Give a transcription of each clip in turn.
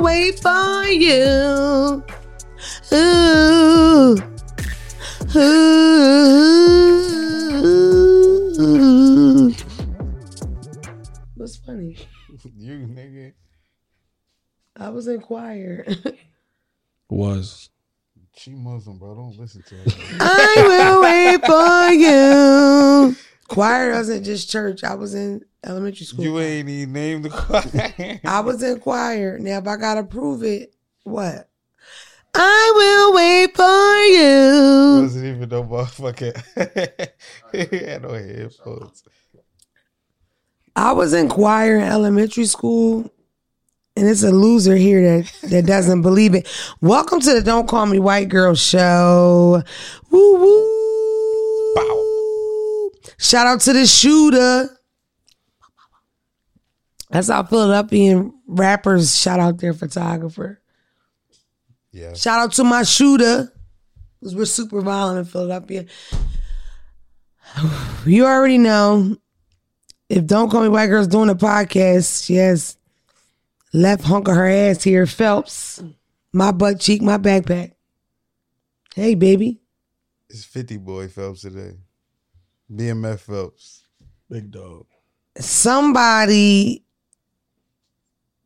will wait for you. Ooh. Ooh. What's funny? you nigga. I was in choir. Was. She Muslim, bro. Don't listen to her. I will wait for you. Choir wasn't just church. I was in elementary school. you ain't even named the choir. I was in choir. Now, if I gotta prove it, what? I will wait for you. wasn't even no motherfucker. he had no headphones. I was in choir in elementary school, and it's a loser here that that doesn't believe it. Welcome to the Don't Call Me White Girl show. Woo woo. Shout out to the shooter. That's how Philadelphian rappers shout out their photographer. Yeah. Shout out to my shooter, because we're super violent in Philadelphia. You already know. If Don't Call Me White Girl's doing a podcast, she has left hunk of her ass here, Phelps, my butt cheek, my backpack. Hey, baby. It's 50 Boy Phelps today. BMF Phelps. Big dog. Somebody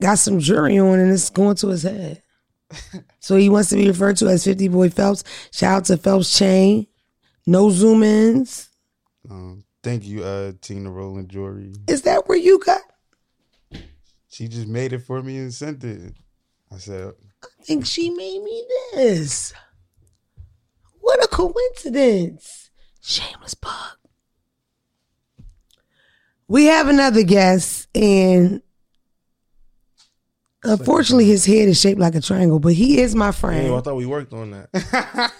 got some jury on and it's going to his head. so he wants to be referred to as 50 Boy Phelps. Shout out to Phelps Chain. No zoom ins. Um, thank you, uh, Tina Rowland Jory. Is that where you got? She just made it for me and sent it. I said, I think she made me this. What a coincidence. Shameless bug. We have another guest, and unfortunately, his head is shaped like a triangle, but he is my Damn, I thought we worked on that.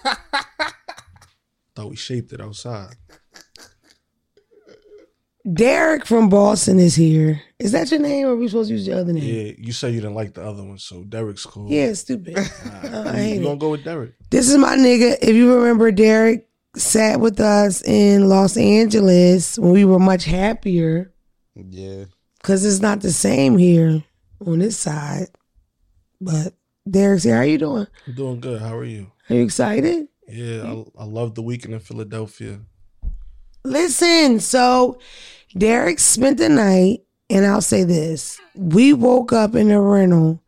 thought we shaped it outside. Derek from Boston is here. Is that your name, or are we supposed to use your other name? Yeah, you said you didn't like the other one, so Derek's cool. Yeah, stupid. Nah, I you, you gonna go with Derek? This is my nigga. If you remember, Derek sat with us in Los Angeles when we were much happier. Yeah. Cause it's not the same here on this side. But Derek's here. How you doing? I'm doing good. How are you? Are you excited? Yeah, I, I love the weekend in Philadelphia. Listen, so Derek spent the night, and I'll say this. We woke up in the rental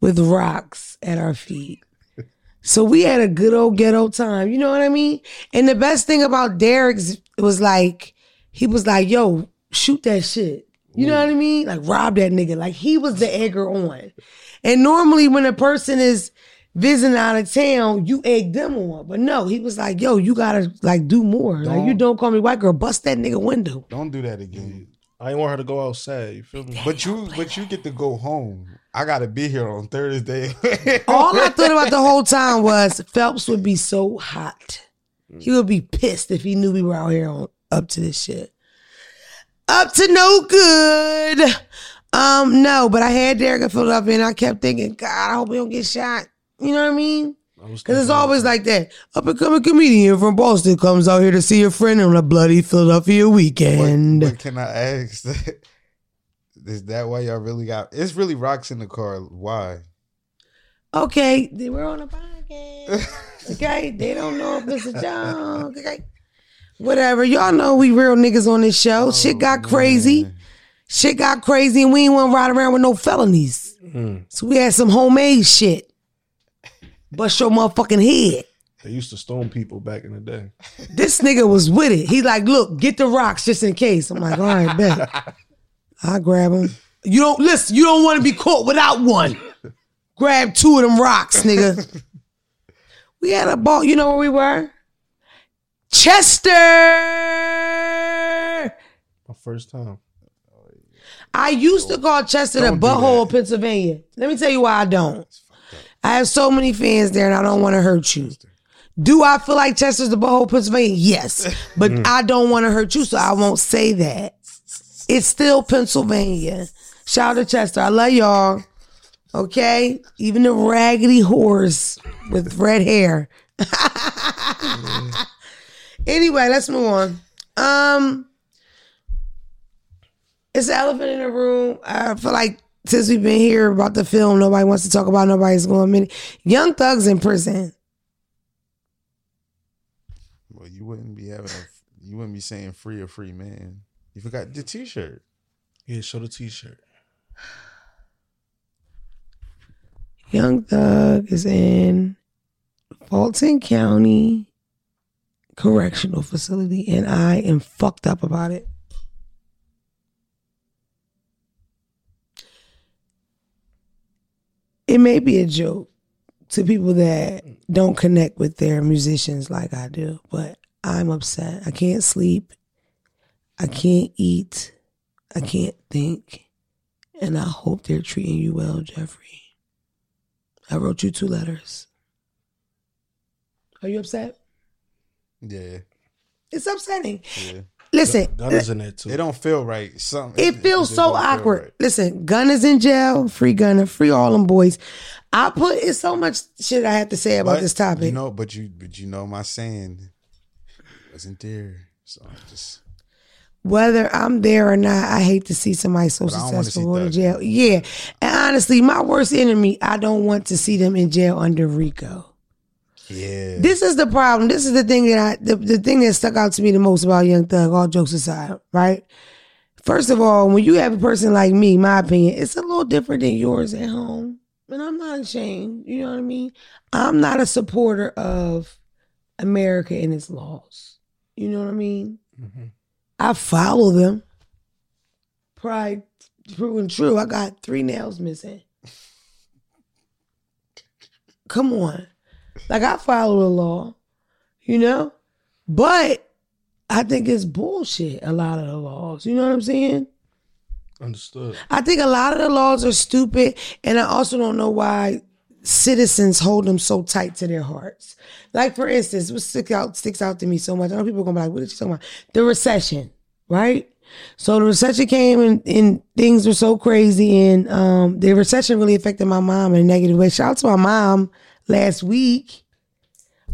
with rocks at our feet. So we had a good old ghetto time. You know what I mean? And the best thing about Derek's was like, he was like, yo, shoot that shit. You know what I mean? Like rob that nigga. Like he was the egger on. And normally when a person is visiting out of town, you egg them on. But no, he was like, yo, you gotta like do more. Like you Don't- don't call me white girl, bust that nigga window. Don't do that again. I ain't want her to go outside. You feel me? But you, but you get to go home. I gotta be here on Thursday. All I thought about the whole time was Phelps would be so hot. He would be pissed if he knew we were out here on up to this shit. Up to no good. Um, no, but I had Derek in Philadelphia and I kept thinking, God, I hope we don't get shot. You know what I mean? Because it's always like that. Up and coming comedian from Boston comes out here to see a friend on a bloody Philadelphia weekend. but can I ask? Is that why y'all really got? It's really rocks in the car. Why? Okay, we're on a podcast. Okay, they don't know if it's a joke. Okay, whatever. Y'all know we real niggas on this show. Shit got crazy. Man. Shit got crazy, and we ain't want to ride around with no felonies. Mm. So we had some homemade shit. Bust your motherfucking head. They used to stone people back in the day. This nigga was with it. He like, look, get the rocks just in case. I'm like, all right, bet. I grab him. You don't listen. You don't want to be caught without one. Grab two of them rocks, nigga. we had a ball. You know where we were? Chester. My first time. I used to call Chester the Don't do butthole of Pennsylvania. Let me tell you why I don't. I have so many fans there, and I don't want to hurt you. Do I feel like Chester's the butthole of Pennsylvania? Yes, but I don't want to hurt you, so I won't say that. It's still Pennsylvania. Shout out to Chester. I love y'all. Okay, even the raggedy horse with red hair. anyway, let's move on. Um, it's the elephant in the room. I feel like since we've been here about the film, nobody wants to talk about. Nobody's going minute. Young Thug's in prison. Well, you wouldn't be having a, you wouldn't be saying free or free man. You forgot the T-shirt. Yeah, show the T-shirt. Young Thug is in Fulton County Correctional Facility, and I am fucked up about it. It may be a joke to people that don't connect with their musicians like I do, but I'm upset. I can't sleep. I can't eat. I can't think. And I hope they're treating you well, Jeffrey. I wrote you two letters. Are you upset? Yeah, It's upsetting. yeah. Listen, Gun is in there too. It don't feel right. Something. it feels just so don't feel awkward. right. Listen, Gunna's in jail. Free Gunna. Free all them boys. I put it's so much shit I have to say about But, this topic. You know, but you, but you know, my saying wasn't there. So I'm just Whether I'm there or not, I hate to see somebody so But I don't wanna successful go to jail. Yeah, and honestly, my worst enemy, I don't want to see them in jail under RICO. Yeah. This is the problem. This is the thing that I the, the thing that stuck out to me the most about Young Thug, all jokes aside, right? First of all, when you have a person like me, my opinion, it's a little different than yours at home. And I'm not ashamed. You know what I mean? I'm not a supporter of America and its laws. You know what I mean? Mhm. I follow them. Pride true and true. I got three nails missing. Come on. Like I follow the law, you know? But I think it's bullshit, a lot of the laws. You know what I'm saying? Understood. I think a lot of the laws are stupid, and I also don't know why citizens hold them so tight to their hearts. Like for instance, what sticks out sticks out to me so much. I know people are gonna be like, "What are you talking about?" The recession, right? So the recession came and, and things were so crazy, and um, the recession really affected my mom in a negative way. Shout out to my mom last week.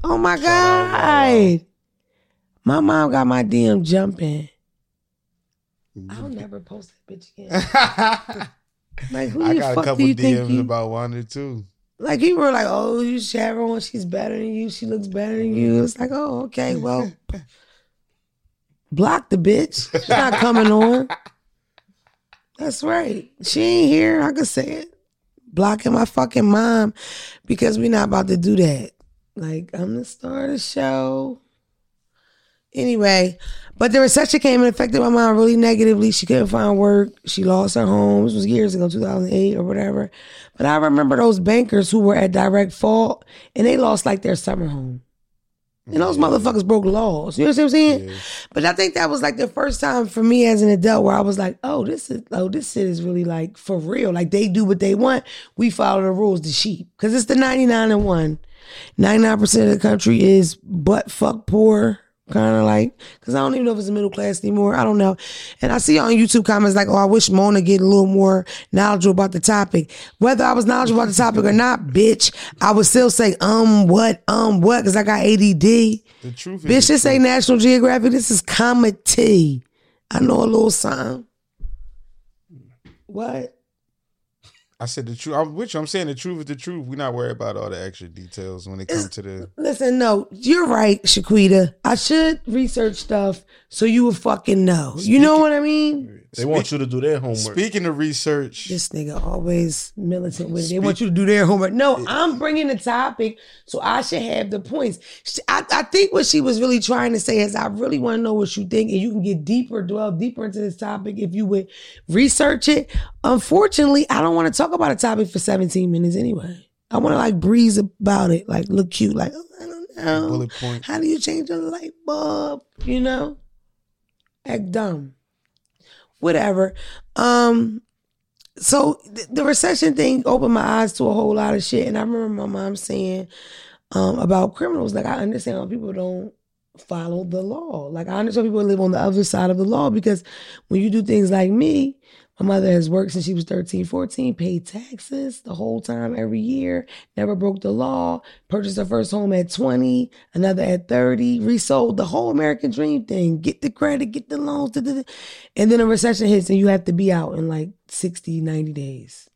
Oh my Shout god, my mom got my DM jumping. Mm-hmm. I'll never post that bitch again. Like who I the got a fuck couple do you think DMs you? about Wanda too. Like people were like, "Oh, you Sharon, she's better than you. She looks better than you." It's like, "Oh, okay, well, block the bitch. She's not coming on." That's right. She ain't here. I could say it. Blocking my fucking mom because we're not about to do that. Like I'm the star of the show. Anyway, but the recession came and affected my mom really negatively. She couldn't find work. She lost her home. This was years ago, 2008 or whatever. But I remember those bankers who were at direct fault and they lost like their summer home. And those motherfuckers broke laws. You know what I'm saying? Yeah. But I think that was like the first time for me as an adult where I was like, oh, this is oh, this shit is really like for real. Like they do what they want. We follow the rules, the sheep. Cause it's the 99 and 1. 99% of the country is butt fuck poor. Kind of like, cause I don't even know if it's a middle class anymore. I don't know. And I see on YouTube comments like, oh, I wish Mona get a little more knowledgeable about the topic. Whether I was knowledgeable about the topic or not, bitch, I would still say, um, what, um, what, cause I got ADD. The truth Bitch, the this ain't National Geographic. This is comedy. I know a little something. What? I said the truth. I'm with you. I'm saying the truth is the truth. We're not worried about all the extra details when it comes to the. Listen, no, you're right, Shaquita. I should research stuff so you would fucking know. You know what I mean? They want you to do their homework. Speaking of research, This nigga always militant with it. They want you to do their homework. No, I'm bringing the topic, so I should have the points. I, I think what she was really trying to say is, I really want to know what you think, and you can get deeper, dwell deeper into this topic if you would research it. Unfortunately, I don't want to talk about a topic for 17 minutes anyway. I want to like breeze about it, like look cute, like oh, I don't know. bullet point. How do you change a light bulb? You know? Act dumb. Whatever. Um, so th- the recession thing opened my eyes to a whole lot of shit. And I remember my mom saying um about criminals, like I understand why people don't follow the law. Like I understand people live on the other side of the law because when you do things like me, my mother has worked since she was 13, 14, paid taxes the whole time every year, never broke the law, purchased her first home at 20, another at 30, resold the whole American dream thing, get the credit, get the loans, da, da, da. and then a recession hits and you have to be out in like 60, 90 days.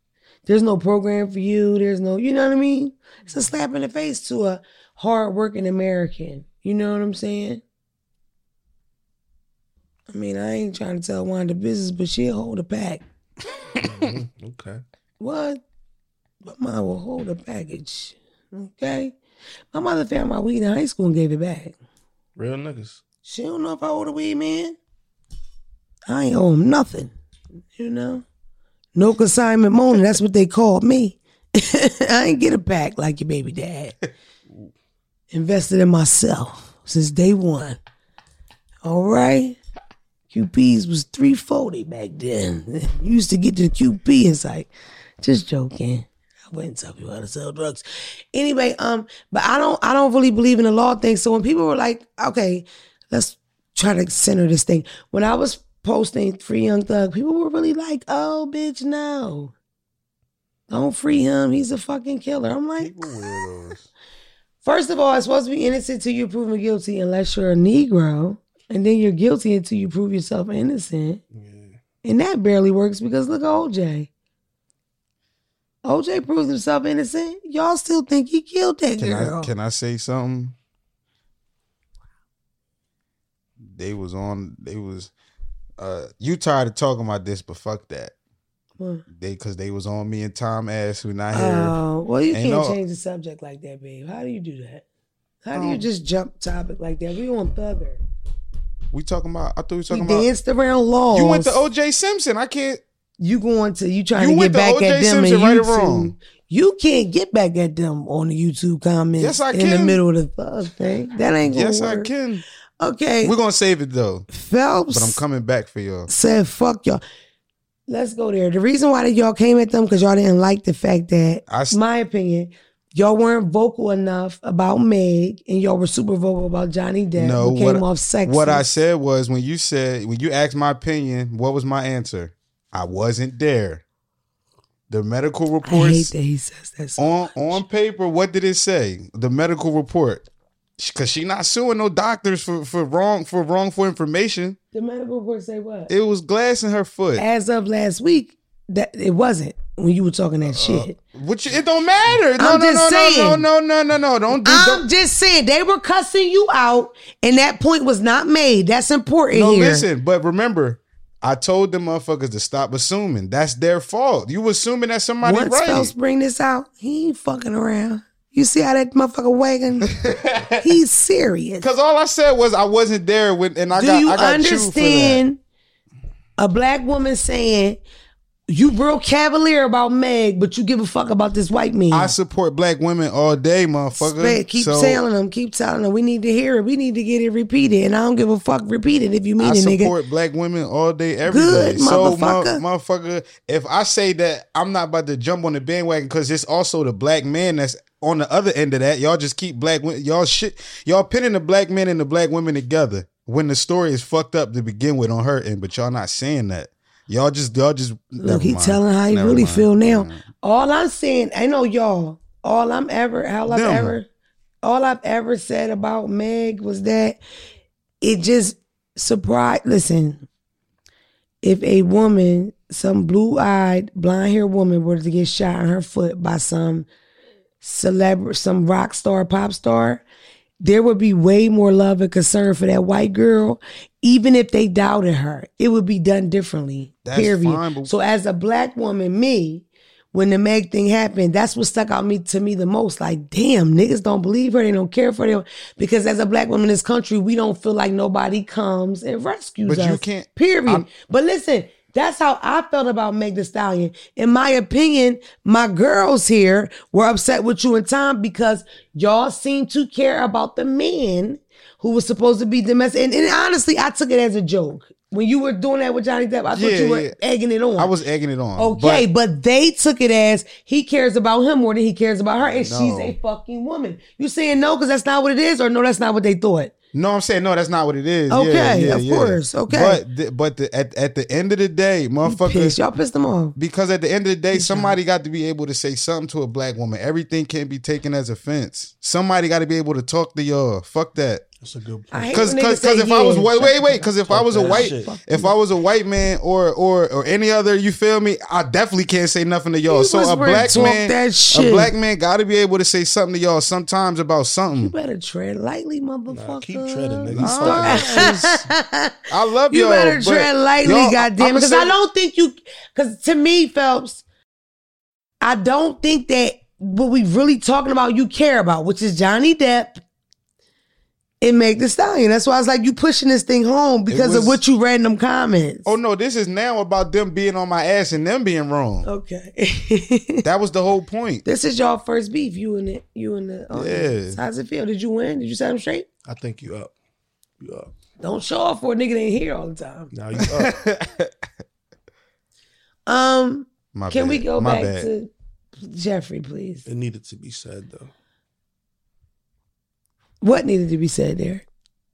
There's no program for you. There's no, you know what I mean? It's a slap in the face to a hardworking American. You know what I'm saying? I mean, I ain't trying to tell Wanda business, but she'll hold a pack. Mhm. Okay. What? My mom will hold a package. Okay? My mother found my weed in high school and gave it back. Real niggas. She don't know if I owe the weed, man. I ain't owe him nothing. You know? No consignment money. That's what they called me. I ain't get a pack like your baby dad. Invested in myself since day one. All right? QPs was 340 back then. You used to get the QP. It's like, just joking. I wouldn't tell people how to sell drugs. Anyway, um, but I don't I don't really believe in the law thing. So when people were like, okay, let's try to center this thing. When I was posting Free Young Thug, people were really like, oh, bitch, no. Don't free him. He's a fucking killer. I'm like, First of all, it's supposed to be innocent till you're proven guilty unless you're a Negro. And then you're guilty until you prove yourself innocent. Yeah. And that barely works because look at OJ. OJ proved himself innocent. Y'all still think he killed that Can girl. I can I say something? They was on. They was. Uh, you tired of talking about this, but fuck that. What? They because they was on me and Tom ass who not here. Oh, well, you Ain't can't no- change the subject like that, babe. How do you do that? How do you Um, just jump topic like that? We on Thugger. We talking about. I thought we We talking about. danced around laws. You went to OJ Simpson. I can't. You going to you trying You to get back at them Simpson, right or YouTube. wrong? You can't get back at them on the YouTube comments Yes, I in the middle of the thug thing. That ain't gonna Yes, work. I can. Okay. We're gonna save it though. Phelps But I'm coming back for y'all. said, fuck y'all. Let's go there. The reason why that y'all came at them because y'all didn't like the fact that, I my opinion, y'all weren't vocal enough about Meg and y'all were super vocal about Johnny Depp. No, who came what, off sexist. what I said was when you said when you asked my opinion, what was my answer? I wasn't there. The medical reports. I hate that he says that. So on on paper, what did it say? The medical report, because she not suing no doctors for for wrong for wrongful information. the medical report say what? It was glass in her foot. As of last week, that it wasn't when you were talking that uh, shit. Which it don't matter. No, I'm no, just no, no, saying. no, no, no, no. Don't do. I'm Don't, just saying they were cussing you out, and that point was not made. That's important no, here. listen. But remember, I told them motherfuckers to stop assuming. That's their fault. You assuming that somebody Once right. Bring this out, he ain't fucking around. You see how that motherfucker wagging? He's serious. Because all I said was I wasn't there when, and I Do got you I got chewed for that. understand a black woman saying you real cavalier about Meg, but you give a fuck about this white man? I support black women all day, motherfucker. Spe- keep So, telling them, keep telling them. We need to hear it. We need to get it repeated. And I don't give a fuck. Repeat it if you mean I it, nigga. I support black women all day, every day. Good, so, motherfucker. mo- motherfucker, if I say that I'm not about to jump on the bandwagon because it's also the black man that's on the other end of that, y'all just keep black women, y'all shit, y'all pinning the black men and the black women together when the story is fucked up to begin with on her end, but y'all not saying that. Y'all just, y'all just Look, he mind. telling how he Never really mind. feel now. Mm. All I'm saying, I know y'all. All I'm ever, all I've Them. ever, all I've ever said about Meg was that it just surprised. Listen, if a woman, some blue-eyed, blonde-haired woman, were to get shot in her foot by some celebrity, some rock star, pop star, there would be way more love and concern for that white girl, even if they doubted her. It would be done differently. That's period. fine, but- so as a black woman, me, when the Meg thing happened, that's what stuck out me to me the most. Like, damn, niggas don't believe her. They don't care for them. Because as a black woman in this country, we don't feel like nobody comes and rescues But us. you can't- Period. I'm- but listen, that's how I felt about Meg the Stallion. In my opinion, my girls here were upset with you and Tom because y'all seem to care about the man who was supposed to be domestic. And, and honestly, I took it as a joke. When you were doing that with Johnny Depp, I thought you were yeah. egging it on. I was egging it on. Okay, but but, they took it as he cares about him more than he cares about her, and she's a fucking woman. You saying no because that's not what it is, or no, that's not what they thought. No, I'm saying no. That's not what it is. Yeah, Okay, yeah, of yeah. course, okay. But the, but the, at at the end of the day, Pissed. Y'all pissed them off. Because at the end of the day, somebody got to be able to say something to a black woman. Everything can't be taken as offense. Somebody got to be able to talk to y'all. Fuck that. That's a good I point. hate Because when niggas because if I was yeah, wait wait wait because if I was a white shit. if I was a white man or or or any other you feel me I definitely can't say nothing to y'all. You So a black man that a black man got to be able to say something to y'all sometimes about something. You better tread lightly, motherfucker. Nah, keep treading, nigga. Nah, I love You y'all. better tread lightly, goddamn. Because say- I don't think you. Because to me, Phelps, I don't think that what we really talking about you care about, which is Johnny Depp and Meg The Stallion. That's why I was like, you pushing this thing home because was- of what you read in them comments. Oh no, this is now about them being on my ass and them being wrong. Okay. That was the whole point. this is y'all first beef. You and it. You and the. audience. Yeah. How's it feel? Did you win? Did you set them straight? I think you up. You up. Don't show off for a nigga that ain't here all the time. Now you up. Um, My can bad. we go My back bad. to Jeffrey, please? it needed to be said though. What needed to be said there?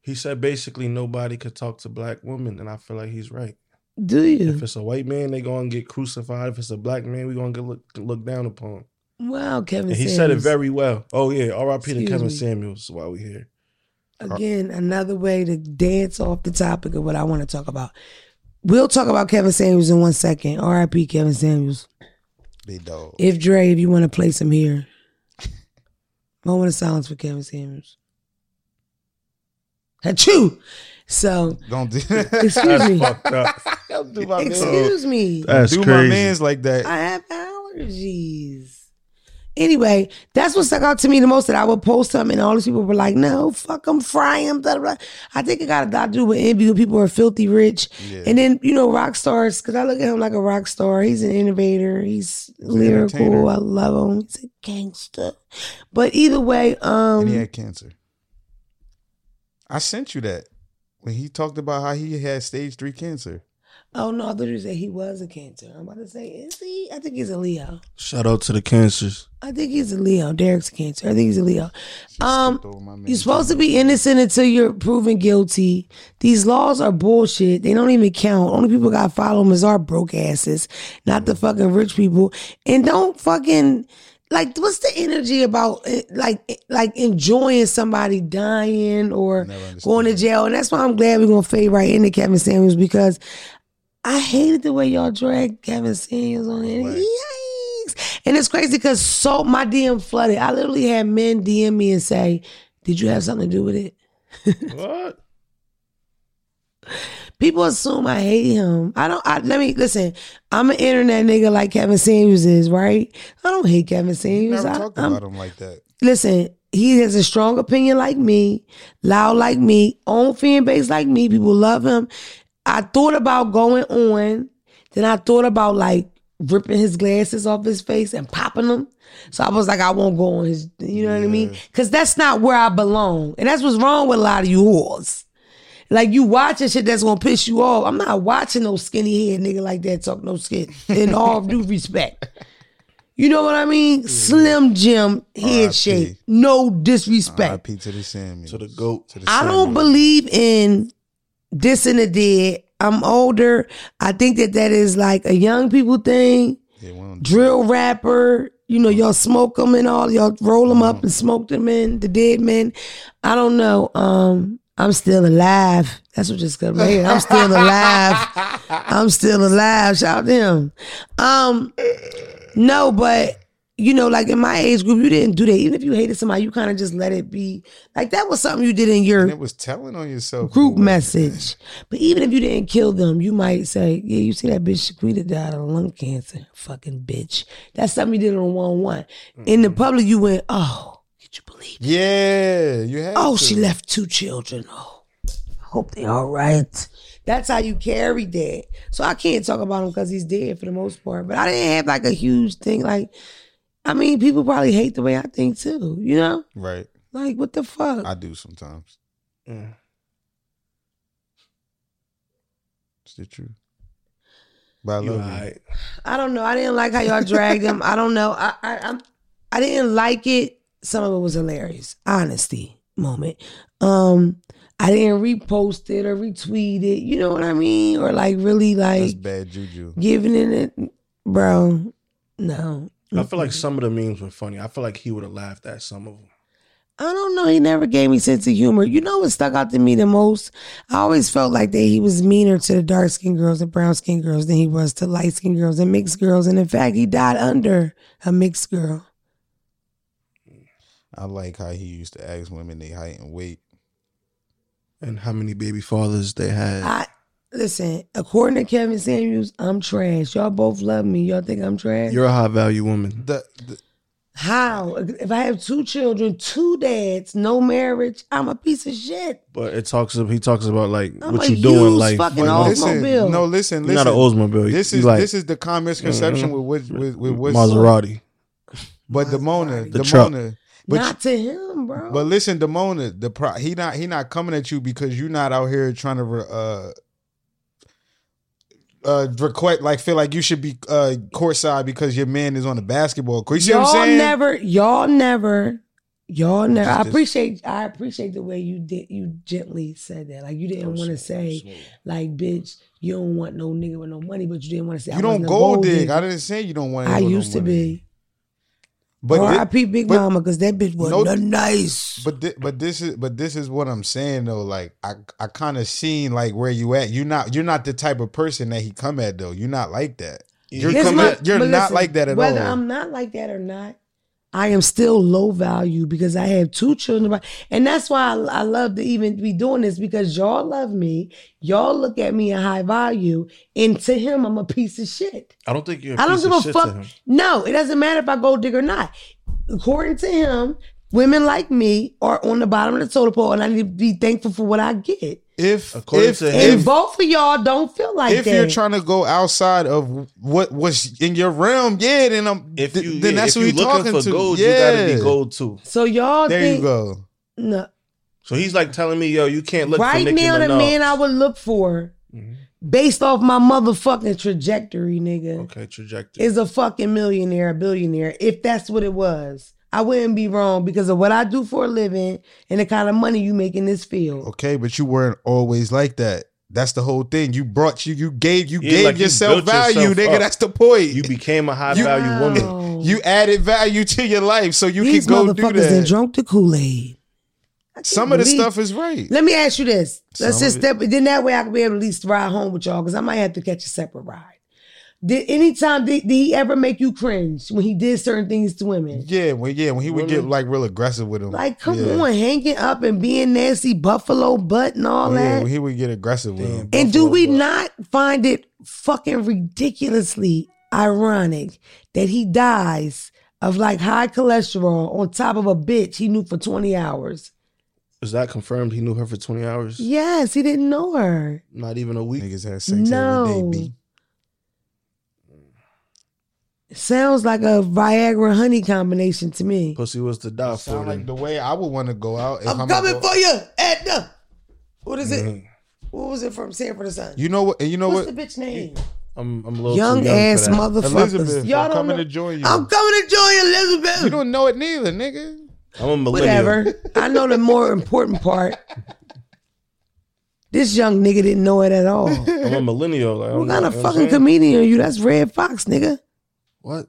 He said basically nobody could talk to black women, and I feel like he's right. Do you? If it's a white man, they gonna get crucified. If it's a black man, we gonna get look, looked down upon. Wow, Kevin. And he said it very well. Oh yeah, R.I.P. to Kevin me. Samuels. While we here, Again, another way to dance off the topic of what I want to talk about. We'll talk about Kevin Samuels in one second. R.I.P. Kevin Samuels. Big dog. If Dre, if you want to play some here, moment of silence for Kevin Samuels. Achoo! So, Don't do excuse that's me. fucked up. Don't do my man. Excuse me. That's do my man's like that. I have allergies. Anyway, that's what stuck out to me the most that I would post something and all these people were like, no, fuck them, fry them. Blah, blah. I think it got a lot to do with envy when people are filthy rich. Yeah. And then, you know, rock stars, because I look at him like a rock star. He's an innovator. He's an entertainer. lyrical. I love him. He's a gangster. But either way, um, and he had cancer. I sent you that when he talked about how he had stage three cancer. oh no, I thought you said he was a cancer. I'm about to say, is he? I think he's a Leo. Shout out to the cancers. I think he's a Leo. Derek's a cancer. I think he's a Leo. Um, skipped over my man. You're supposed to be innocent until you're proven guilty. These laws are bullshit. They don't even count. Only people got to follow them is our broke asses, not the fucking rich people. And don't fucking like what's the energy about eh, like eh, like enjoying somebody dying or going to jail. And that's why I'm glad we're gonna fade right into Kevin Samuels because I hated the way y'all dragged Kevin Samuels on it. Yikes. And it's crazy because so my DM flooded. I literally had men DM me and say, Did you have something to do with it? What? People assume I hate him. I don't I let me listen, I'm an internet nigga like Kevin Samuels is, right? I don't hate Kevin Samuels. never I, talked I'm- about him like that. listen, he has a strong opinion like me, loud like me, own fan base like me. People love him. I thought about going on, then I thought about like ripping his glasses off his face and popping them. So I was like, I won't go on his, you know what I mean? Because that's not where I belong. And that's what's wrong with a lot of you whores. Like you watching shit that's gonna piss you off. I'm not watching no skinny head nigga like that talk no shit. In all due respect. You know what I mean? Slim Jim head R.I.P. shape. No disrespect. R.I.P. to the Samuels. To the goat. To the I don't believe in dissing the dead. I'm older. I think that that is like a young people thing. Yeah, we don't- Drill rapper. You know, y'all smoke them and all. Y'all roll them up and smoke them in. The dead men. I don't know. Um, I'm still alive. That's what just got right. I'm still alive. I'm still alive. Shout out to him. Um, no, but you know, like in my age group, you didn't do that. Even if you hated somebody, you kind of just let it be. Like that was something you did in your And it was telling on yourself. group message. But even if you didn't kill them, you might say, "Yeah, you see that bitch Shaquita died of lung cancer, fucking bitch." That's something you did on one one. In the public, you went, "Oh, did you believe?" it? Yeah, you had. Oh, to. she left two children. Oh, I hope they all right. That's how you carry that. So I can't talk about him because he's dead for the most part. But I didn't have like a huge thing. Like, I mean, people probably hate the way I think too. You know, Right. like what the fuck? I do sometimes. Mm. It's the truth. But I You love you. alright. I don't know. I didn't like how y'all dragged him. I don't know. I I I'm, I didn't like it. Some of it was hilarious. Honesty. moment. Um, I didn't repost it or retweet it. You know what I mean? Or like really That's like bad juju. giving it, bro. No, I feel like some of the memes were funny. I feel like he would have laughed at some of them. I don't know. He never gave me sense of humor. You know what stuck out to me the most? I always felt like that he was meaner to the dark skinned girls and brown skinned girls than he was to light skinned girls and mixed girls. And in fact, he died under a mixed girl. I like how he used to ask women their height and weight. And how many baby fathers they had. I listen. According to Kevin Samuels, I'm trash. Y'all both love me. Y'all think I'm trash? You're a high value woman. The, the How? If I have two children, two dads, no marriage, I'm a piece of shit. But it talks he talks about like I'm what you doing in life. fucking Like, old- listen, Oldsmobile. no, listen, you're listen. not an Oldsmobile. This is like this is the common misconception Mhm. with with with, with what's Maserati. But Demona, The truck. Demona, but Not to him, bro. but listen, Demona, the pro, he not he not coming at you because you're not out here trying to uh uh request like feel like you should be uh courtside because your man is on the basketball court. You see y'all what I'm saying? never, y'all never, y'all never. I appreciate, I appreciate the way you did. You gently said that, like you didn't want to say, like, bitch, you don't want no nigga with no money, but you didn't want to say. you I don't wasn't gold dig. digger. I didn't say you don't want. To I no used to money. be. But or thi- I peep Big but- Mama because that bitch was No- not nice. But thi- but this is but this is what I'm saying though. Like I I kind of seen like where you at. You're not you're not the type of person that he come at though. You're not like that. You're coming. my- you're not listen, like that at whether all. I'm not like that or not, I am still low value because I have two children. And that's why I, I love to even be doing this because y'all love me. Y'all look at me in high value. And to him, I'm a piece of shit. I don't think you're. I I don't piece give of a fuck. No, it doesn't matter if I go dig or not. According to him, women like me are on the bottom of the totem pole, and I need to be thankful for what I get. If According if to And him- if, both of y'all don't feel like if that. you're trying to go outside of what was in your realm, yeah, then I'm If th- you then yeah, that's if who you you're looking talking for to. gold, yeah. you gotta be gold too. so y'all There think you go. no. So he's like telling me, yo, you can't look right for Nicki now, the Minaj. man I would look for, Mhm. based off my motherfucking trajectory, nigga, Okay, trajectory. is a fucking millionaire, a billionaire. If that's what it was, I wouldn't be wrong because of what I do for a living and the kind of money you make in this field. Okay, but you weren't always like that. That's the whole thing. You brought you you gave you Yeah, gave like yourself built value, yourself nigga. up. That's the point. you became a high You- value woman. You added value to your life, so you These can go do motherfuckers that that. drunk the Kool Aid. Some of the stuff is right. Let me ask you this. Let's Some just of step. Then that way I can be able to at least ride home with y'all because I might have to catch a separate ride. Did anytime did, did he ever make you cringe when he did certain things to women? Yeah, when yeah, when he would get like real aggressive with him. Like, come yeah. on, hanging up and being nasty, buffalo butt and all Yeah, that. when he would get aggressive with him. and do we butt. not find it fucking ridiculously ironic that he dies of like high cholesterol on top of a bitch he knew for 20 hours? Is that confirmed? He knew her for 20 hours? Yes, he didn't know her. Not even a week. Niggas have sex No. every day. B. Sounds like a Viagra honey combination to me. Pussy was to die for. Sound like the way I would want to go out. If I'm I'm coming go- for you, Edna. What is it? Mhm. What was it from Sanford and Son? You know what? And you know What's what? the bitch name? I'm, I'm a little Young, too young ass for that. motherfuckers. Elizabeth. Y'all I'm don't coming know. to join you. I'm coming to join you, Elizabeth. you don't know it neither, nigga. I'm a millennial. Whatever. I know the more important part. This young nigga didn't know it at all. I'm a millennial. Like, I don't what know, kind of you know what I'm fucking saying? comedian are you? That's Redd Foxx, nigga. What?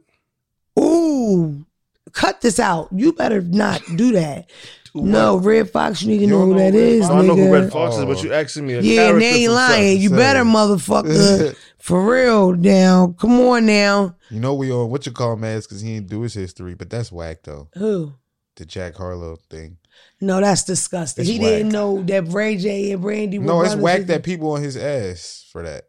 Ooh, cut this out. You better not do that. no, Redd Foxx, you need to You know who know that Red is, Fox? I don't know who. Redd Foxx is, Oh. but you oh. asking me a Yeah, and they ain't lying. You better, motherfucker. For real, now. Come on now. You know we on what you call mask because he didn't do his history, but that's whack though. Who? The Jack Harlow thing. No, that's disgusting. It's he didn't know that Ray J and Brandy were No, it's whack that people on his ass for that.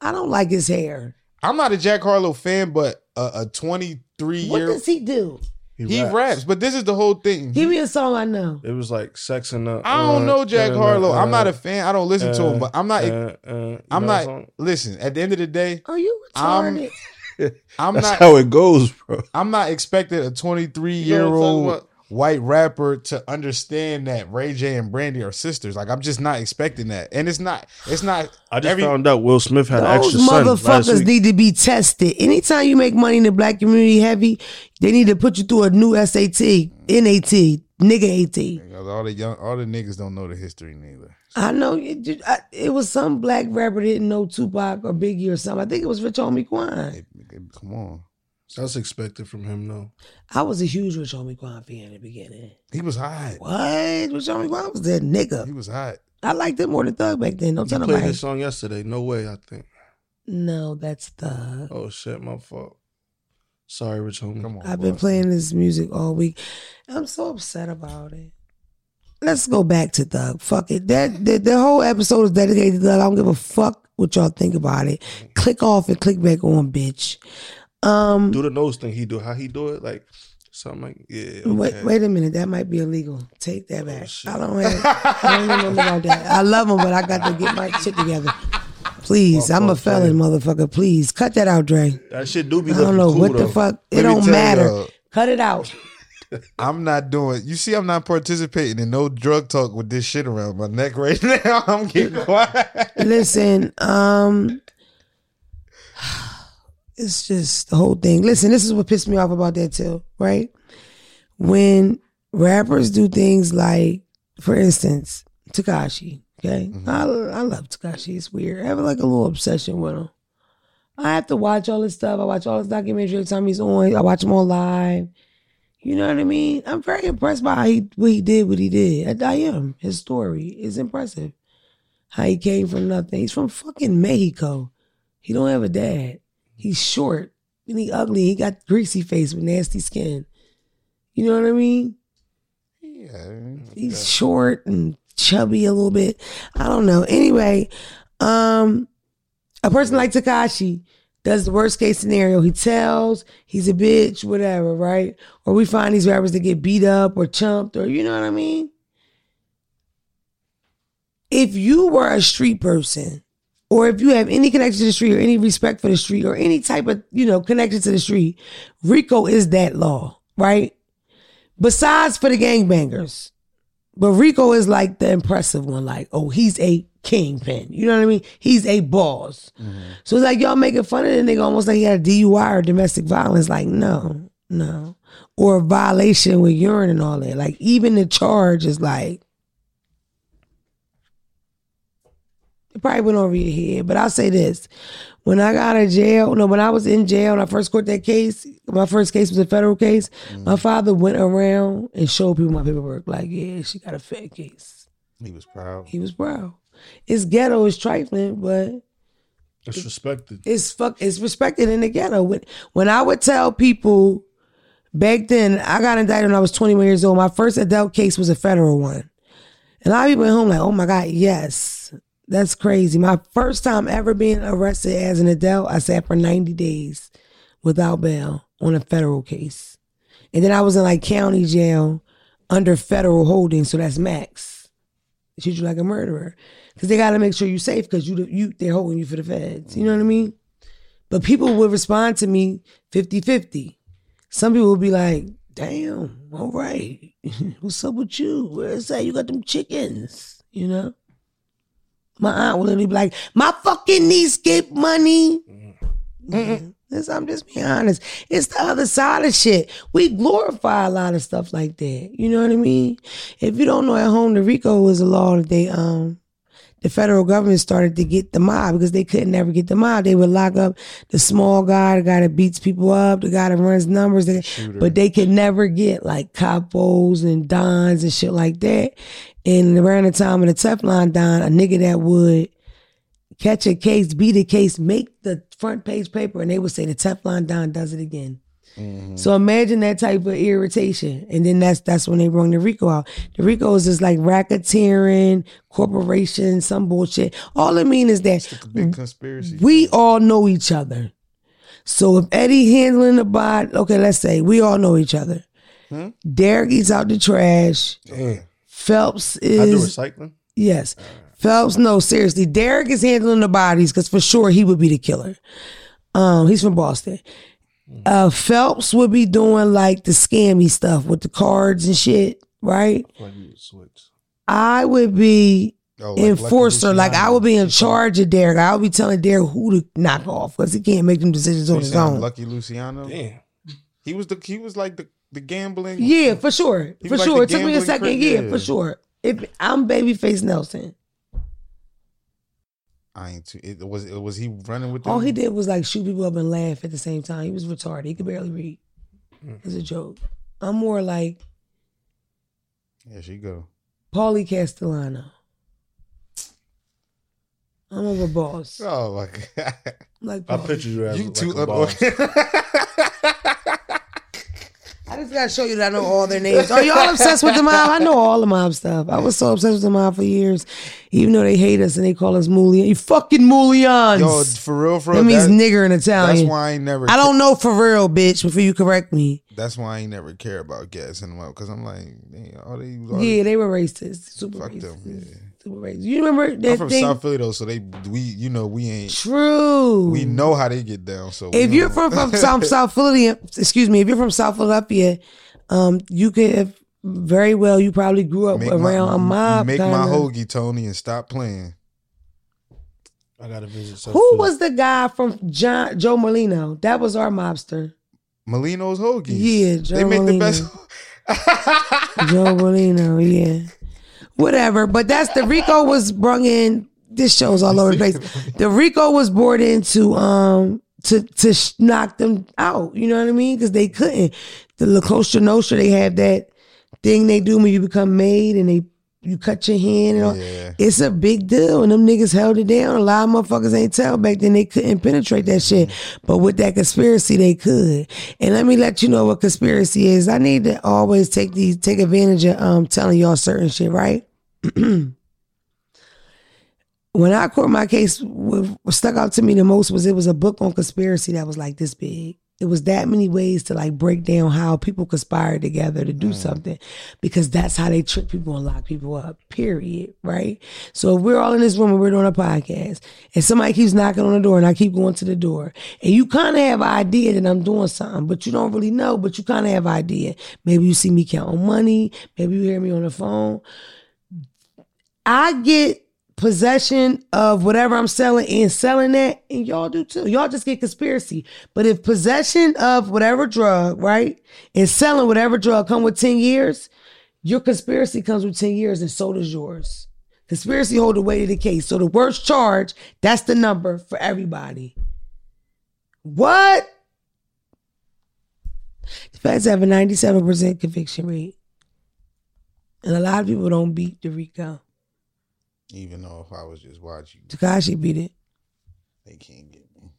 I don't like his hair. I'm not a Jack Harlow fan, but a, a 23 What year does he do? he raps. But this is the whole thing. Give me a song I know. It was like sex and uh, I don't know Jack uh, Harlow. I'm not uh, a fan. I don't listen to him, but I'm not. uh, uh, I'm not. that? Listen, at the end of the day, Are you I'm- retarded? I'm That's not. how it goes, bro. I'm not expecting a 23 You year know what I'm talking old about? White rapper to understand that Ray J and Brandy are sisters. Like I'm just not expecting that, and it's not. It's not. I just every- found out Will Smith had an Those extra son last motherfuckers week. need to be tested. Anytime you make money in the black community heavy, they need to put you through a new SAT, NAT, nigga AT. Because all the young, all the niggas don't know the history neither. I know it, I- it was some black rapper didn't know Tupac or Biggie or something. I think it was Rich Homie Quan. Hey, nigga, come on, That's expected from him, though. I was a huge Rich Homie Quan fan in the beginning. he was hot. What? Rich Homie Quan was that nigga. He was hot. I liked him more than Thug back then. Don't You tell played nobody. this song yesterday. No way, I think. No, that's Thug. Oh shit, my fault. Sorry, Rich Homie. Come on, I've been boss. playing this music all week. I'm so upset about it. Let's go back to Thug. Fuck it. That the, the whole episode is dedicated to Thug. I don't give a fuck what y'all think about it. Mm. Click off and click back on, bitch. Um, Do the nose thing he do. How he do it? Like something like yeah. Okay. wait, wait a minute. That might be illegal. Take that back. shit. I don't have. I don't even know about that. I love him, but I got to get my shit together. Please, I'm a felon, motherfucker. Please cut that out, Dre. That shit do be I don't know cool what the fuck. It Let me don't matter. y'all. Cut it out. I'm not doing. You see, I'm not participating in no drug talk with this shit around my neck right now. I'm getting quiet. Listen, um, it's just the whole thing. Listen, this is what pissed me off about that too, right? When rappers do things like, for instance, Tekashi. Okay, mm-hmm. I I love Tekashi. It's weird. I have like a little obsession with him. I have to watch all this stuff. I watch all his documentaries every time he's on. I watch him on live. You know what I mean? I'm very impressed by how he, what he did, what he did. I, I am. His story is impressive how he came from nothing. He's from fucking Mexico. He don't have a dad. He's short and he ugly. He got greasy face with nasty skin. You know what I mean? Yeah, He's short and chubby a little bit. I don't know. Anyway, um, a person like Tekashi does the worst case scenario. He tells he's a bitch, whatever, right? Or we find these rappers that get beat up or chumped, or you know what I mean? If you were a street person, or if you have any connection to the street or any respect for the street or any type of, you know, connection to the street, RICO is that law, right? Besides for the gangbangers. But RICO is like the impressive one, like, oh, he's a kingpin. You know what I mean? He's a boss. Mm-hmm. So it's like y'all making fun of the nigga almost like he had a DUI or domestic violence. Like, no, no. Or a violation with urine and all that. Like, even the charge is like, it probably went over your head. But I'll say this. When I got out of jail, no, when I was in jail and I first court that case, my first case was a federal case. My mm-hmm. father went around and showed people my paperwork. Like, yeah, she got a fat case. he was proud. He was proud. It's ghetto, it's trifling, but It's respected. it's fuck it's respected in the ghetto. When when I would tell people back then, I got indicted when I was 21 years old. My first adult case was a federal one. And a lot of people at home like, oh my God, yes. That's crazy. My first time ever being arrested as an adult, I sat for 90 days without bail on a federal case. And then I was in like county jail under federal holding, so that's max. They treat you like a murderer. Cause they gotta make sure you're safe because you you they're holding you for the feds. You know what I mean? But people would respond to me 50-50. Some people would be like, damn, all right. What's up with you? Where's that? You got them chickens, you know? My aunt would literally be like, my fucking niece get money. This- I'm just being honest. It's the other side of shit. We glorify a lot of stuff like that. You know what I mean? If you don't know at home, the RICO was a law that they um the federal government started to get the mob because they couldn't never get the mob. They would lock up the small guy, the guy that beats people up, the guy that runs numbers, but they could never get like capos and dons and shit like that. And around the time of the Teflon Don, a nigga that would catch a case, beat a case, make the front page paper, and they would say the Teflon Don does it again. So imagine that type of irritation, and then that's that's when they bring the RICO out. The RICO is just like racketeering, corporation, some bullshit. All it means is that Big conspiracy. we all know each other. So if Eddie handling the bot, okay, let's say we all know each other. Derek eats out the trash. Damn. Phelps I do is recycling. Yes. Phelps, no, seriously. Derek is handling the bodies because for sure he would be the killer. Um, he's from Boston. Uh, Phelps would be doing like the scammy stuff with the cards and shit, right? Like you would switch. I would be Oh, like enforcer. Lucky Like I would be in charge of Derek. I would be telling Derek who to knock off because he can't make them decisions on his own. Lucky Luciano. Damn. He was the he was like the the gambling. Yeah, for sure, He for sure. the It took me a second. cra- Yeah, yeah. for sure. If I'm Babyface Nelson, I ain't too. It was. It was he running with them? all he did was like shoot people up and laugh at the same time. He was retarded. He could barely read. Mm. It's a joke. I'm more like There she go. Paulie Castellano. I'm of a boss. Oh my god. Like I Paulie. picture you as You like too a boss. I gotta show you that I know all their names. Are y'all obsessed with the mob? I know all the mob stuff. I was so obsessed with the mob for years, even though they hate us and they call us Mulian. You fucking Mulians. Yo, for real, for real. that means that- nigger in Italian. That's why I ain't never. I don't know for real, bitch. Before you correct me. That's why I ain't never care about gassing them up because I'm like, damn, all they. All Yeah, they were racist. Super Fuck racist. them, yeah. Super racist. You remember I'm from thing? South Philly though, so they we you know we ain't True. we know how they get down. So if you're know. from, from South South Philly, excuse me, if you're from South Philadelphia, um, you could have very well. You probably grew up make around my, a mob. make my kinda. hoagie, Tony, and stop playing. I gotta visit. South Who Philly. was the guy from John Joe Merlino? That was our mobster. Merlino's hoagies. Yeah, Joe they make the best. Joe Merlino, yeah. Whatever. But that's the RICO was brung in. This show's all over the place. The RICO was brought in to um to to sh- knock them out. You know what I mean? Because they couldn't. The La Costa Nostra, they have that thing they do when you become made and they you cut your hand and all. Yeah. It's a big deal, and them niggas held it down. A lot of motherfuckers ain't tell back then they couldn't penetrate that shit. But with that conspiracy, they could. And let me let you know what conspiracy is. I need to always take these, take advantage of um telling y'all certain shit, right? when I court my case, what stuck out to me the most was it was a book on conspiracy that was like this big. It was that many ways to like break down how people conspire together to do mm. something because that's how they trick people and lock people up, period. Right? So if we're all in this room and we're doing a podcast and somebody keeps knocking on the door and I keep going to the door and you kind of have an idea that I'm doing something, but you don't really know, but you kind of have an idea. Maybe you see me counting money, maybe you hear me on the phone. I get possession of whatever I'm selling and selling that, and y'all do too. Y'all just get conspiracy. But if possession of whatever drug, right, and selling whatever drug come with 10 years, your conspiracy comes with 10 years, and so does yours. Conspiracy hold the weight of the case. So the worst charge, that's the number for everybody. What? The feds have a 97% conviction rate. And a lot of people don't beat the RICO. Even though if I was just watching, Tekashi beat it. they can't get me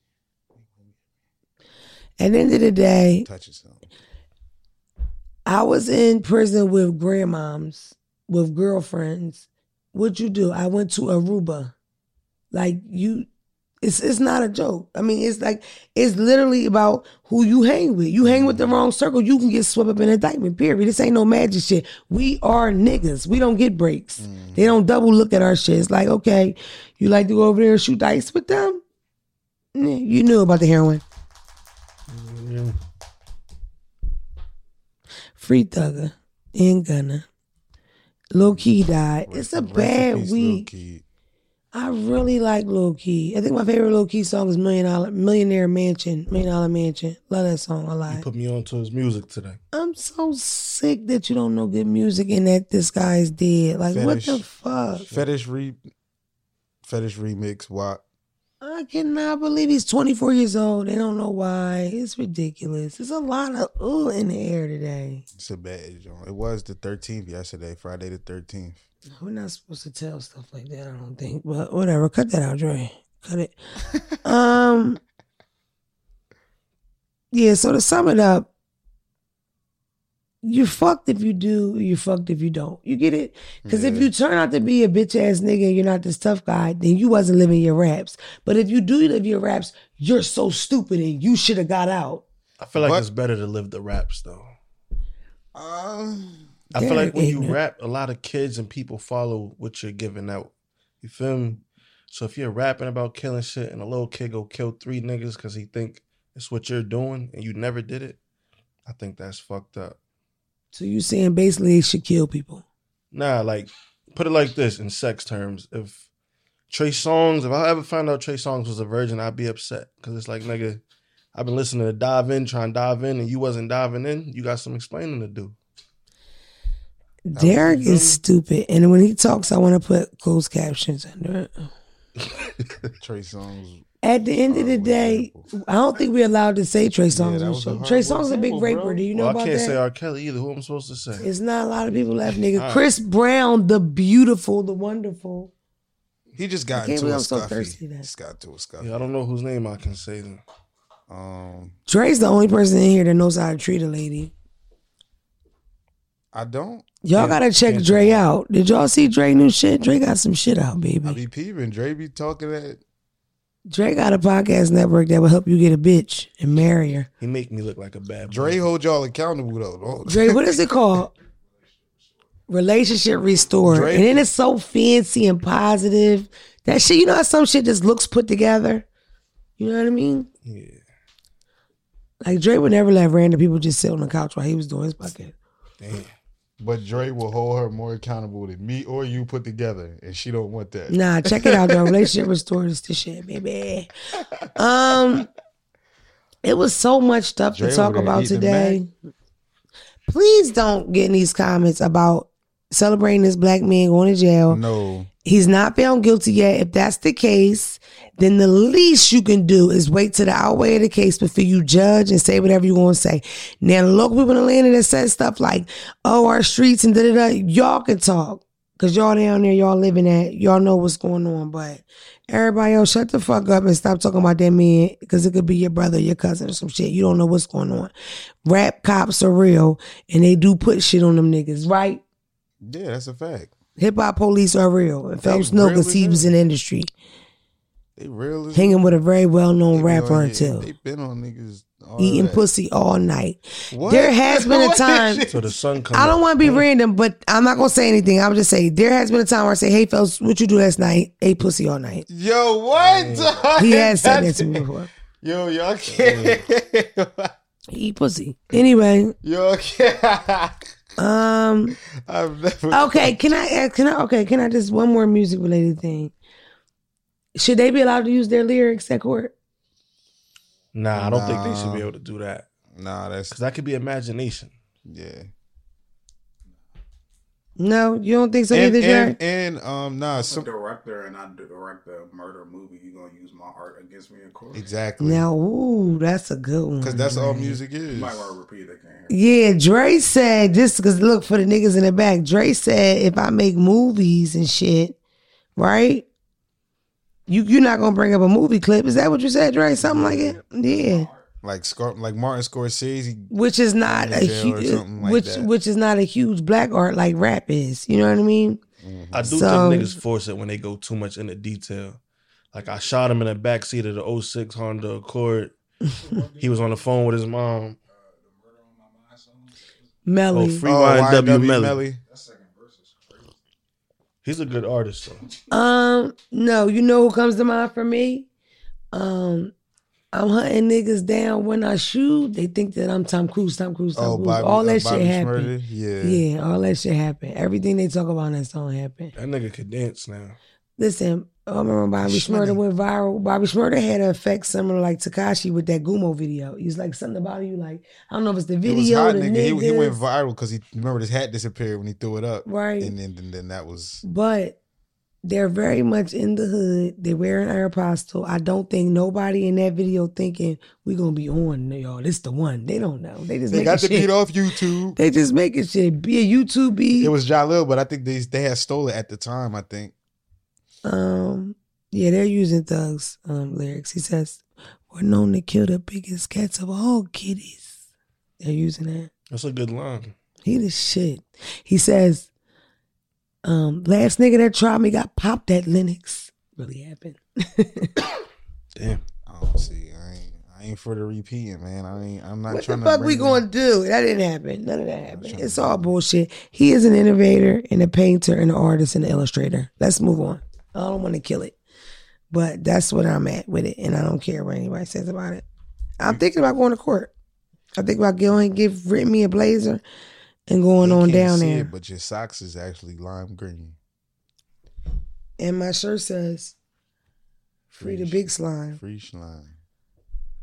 At the end of the day, touching something. I was in prison with grandmoms, with girlfriends. What'd you do? I went to Aruba. Like you it's it's not a joke. I mean, it's like it's literally about who you hang with. You hang with the wrong circle, you can get swept up in indictment. Period. This ain't no magic shit. We are niggas. We don't get breaks. They don't double look at our shit. It's like, okay, you like to go over there and shoot dice with them? Yeah, you knew about the heroin. Yeah. Free Thugger and Gunna. Low key died. It's a bad week. I really like Lil Keed. I think my favorite Lil Keed song is Million Dollar Millionaire Mansion. Million Dollar Mansion. Love that song a He lot. put me on to his music today. I'm so sick that you don't know good music and that this guy's dead. Like what the fuck? Fetish re, fetish remix. What? I cannot believe he's 24 years old. They don't know why. It's ridiculous. There's a lot of ooh in the air today. It's a bad joint. It was the 13th yesterday, Friday the 13th. We're not supposed to tell stuff like that, I don't think. But whatever. Cut that out, Dre. Cut it. um Yeah, so to sum it up, you're fucked if you do, you're fucked if you don't. You get it? Because if you turn out to be a bitch ass nigga and you're not this tough guy, then you wasn't living your raps. But if you do live your raps, you're so stupid and you should have got out. I feel like What? it's better to live the raps though. Um, I feel like when you uh, rap, a lot of kids and people follow what you're giving out. You feel me? So if you're rapping about killing shit and a little kid go kill three niggas because he think it's what you're doing and you never did it, I think that's fucked up. So you saying basically they should kill people. Nah, like put it like this in sex terms. If Trey Songz, if I ever found out Trey Songz was a virgin, I'd be upset because it's like nigga, I've been listening to dive in, trying to dive in, and you wasn't diving in. You got some explaining to do. Derek is stupid, and when he talks, I want to put closed captions under it. Trey Songz. At the end of the day, I don't think we're allowed to say Trey Songz. that on the was a show. hard Trey word Songz a big sample, raper. bro. Do you know Well, I can't that? say R. Kelly either. Who am I supposed to say? It's not a lot of people left, nigga. Alright. Chris Brown, the beautiful, the wonderful. He just got I can't into believe a I'm so thirsty He then. just got into a scuffy. Yeah, I don't know whose name I can say. Then. Um, Dre's the only person in here that knows how to treat a lady. I don't. Y'all Yeah, gotta check can't Dre tell. out. Did y'all see Dre new shit? Dre got some shit out, I baby. be peeping. Dre be talking that. Dre got a podcast network that will help you get a bitch and marry her. He make me look like a bad boy. Dre hold y'all accountable though. Don't- Dre, what is it called? Relationship restored. Dre- And then it's so fancy and positive. That shit, you know how some shit just looks put together? You know what I mean? Yeah. Like Dre would never let random people just sit on the couch while he was doing his podcast. Damn. But Dre will hold her more accountable than me or you put together, and she don't want that. Nah, check it out though. Relationship restored is the shit, baby. Um, it was so much stuff Dre to talk about today. Please don't get in these comments about celebrating this black man going to jail. No, He's not found guilty yet. If that's the case, then the least you can do is wait till the outweigh of the case before you judge and say whatever you want to say. Now, local people in Atlanta that said stuff like, oh, our streets and da da da, y'all can talk. Cause y'all down there, y'all living at, y'all know what's going on. But everybody else, shut the fuck up and stop talking about that man. Cause it could be your brother, your cousin, or some shit. You don't know what's going on. Rap cops are real and they do put shit on them niggas, right? yeah, that's a fact. Hip hop police are real. And Phelps know because he was in the industry. They real as Hanging with a very well known rapper on- until they been on niggas all eating that. pussy all night. What? There has been a time- So the sun comes. I don't want to be random, but I'm not gonna say anything. I'm just say there has been a time where I say, "Hey, Phelps, what you do last night? Ate pussy all night." Yo, what? He has said that to me before. Yo, y'all can't. He eat pussy. Anyway, Yo, can't. Um, okay. Can I? Can I? Okay. Can I just one more music related thing? Should they be allowed to use their lyrics at court? Nah, I don't think they should be able to do that Nah, that's because that could be imagination. yeah. No, you don't think so And, either, Dre? and, and um, nah, I'm a some, director and I direct a murder movie. You gonna use my art against me in court? exactly. Now, ooh, that's a good one. because that's all Dre. music You is. might want to repeat it. I. Yeah, Dre said just because look for the niggas in the back. Dre said if I make movies and shit, right? You you're not gonna bring up a movie clip. Is that what you said, Dre? Something like it? Yeah. Like Scar- like Martin Scorsese. Which is not a jail huge like which that. which is not a huge black art like rap is. You know what I mean? I do So- think niggas force it when they go too much into detail. Like I shot him in the back seat of the 06 Honda Accord. he was on the phone with his mom. Oh, Melly. free Oh, YNW YNW Melly. Melly. He's a good artist though. Um, no, you know who comes to mind for me? Um, I'm hunting niggas down when I shoot. They think that I'm Tom Cruise, Tom Cruise, Tom Oh, Cruise. Bobby, all that uh, shit happened. Yeah. Yeah, all that shit happened. Everything they talk about in that song happened. That nigga could dance now. Listen, I remember Bobby. Shmurda went viral. Bobby Shmurda had an effect similar like Tekashi with that Gummo video. He's like something about you, like I don't know if it's the It was video, hot, the nigga. He, niggas, he went viral because he remember his hat disappeared when he threw it up, right? and then and then that was but they're very much in the hood. They're wearing Aeropostale. I don't think nobody in that video thinking we gonna be on y'all. This the one. They don't know. They just they got the shit. beat off YouTube. They just making shit. Be a YouTube beat. It was Jahlil, but I think they they had stole it at the time. I think. Um, yeah, they're using Thug's um, lyrics. He says, "We're known to kill the biggest cats of all kitties." They're using that. That's a good line. He the shit. He says, um, "Last nigga that tried me got popped at Linux." Really happened. Damn. I don't see. I ain't. I ain't for the repeating, man. I ain't. I'm not trying to. what the fuck to. we gonna do? That didn't happen. None of that happened. It's all bullshit. He is an innovator and a painter and an artist and an illustrator. Let's move on. I don't want to kill it, but that's what I'm at with it, and I don't care what anybody says about it. I'm thinking about going to court. I think about going give written me a blazer and going You on can't down see there. it, but your socks is actually lime green. and my shirt says "Free the big slime." Free slime.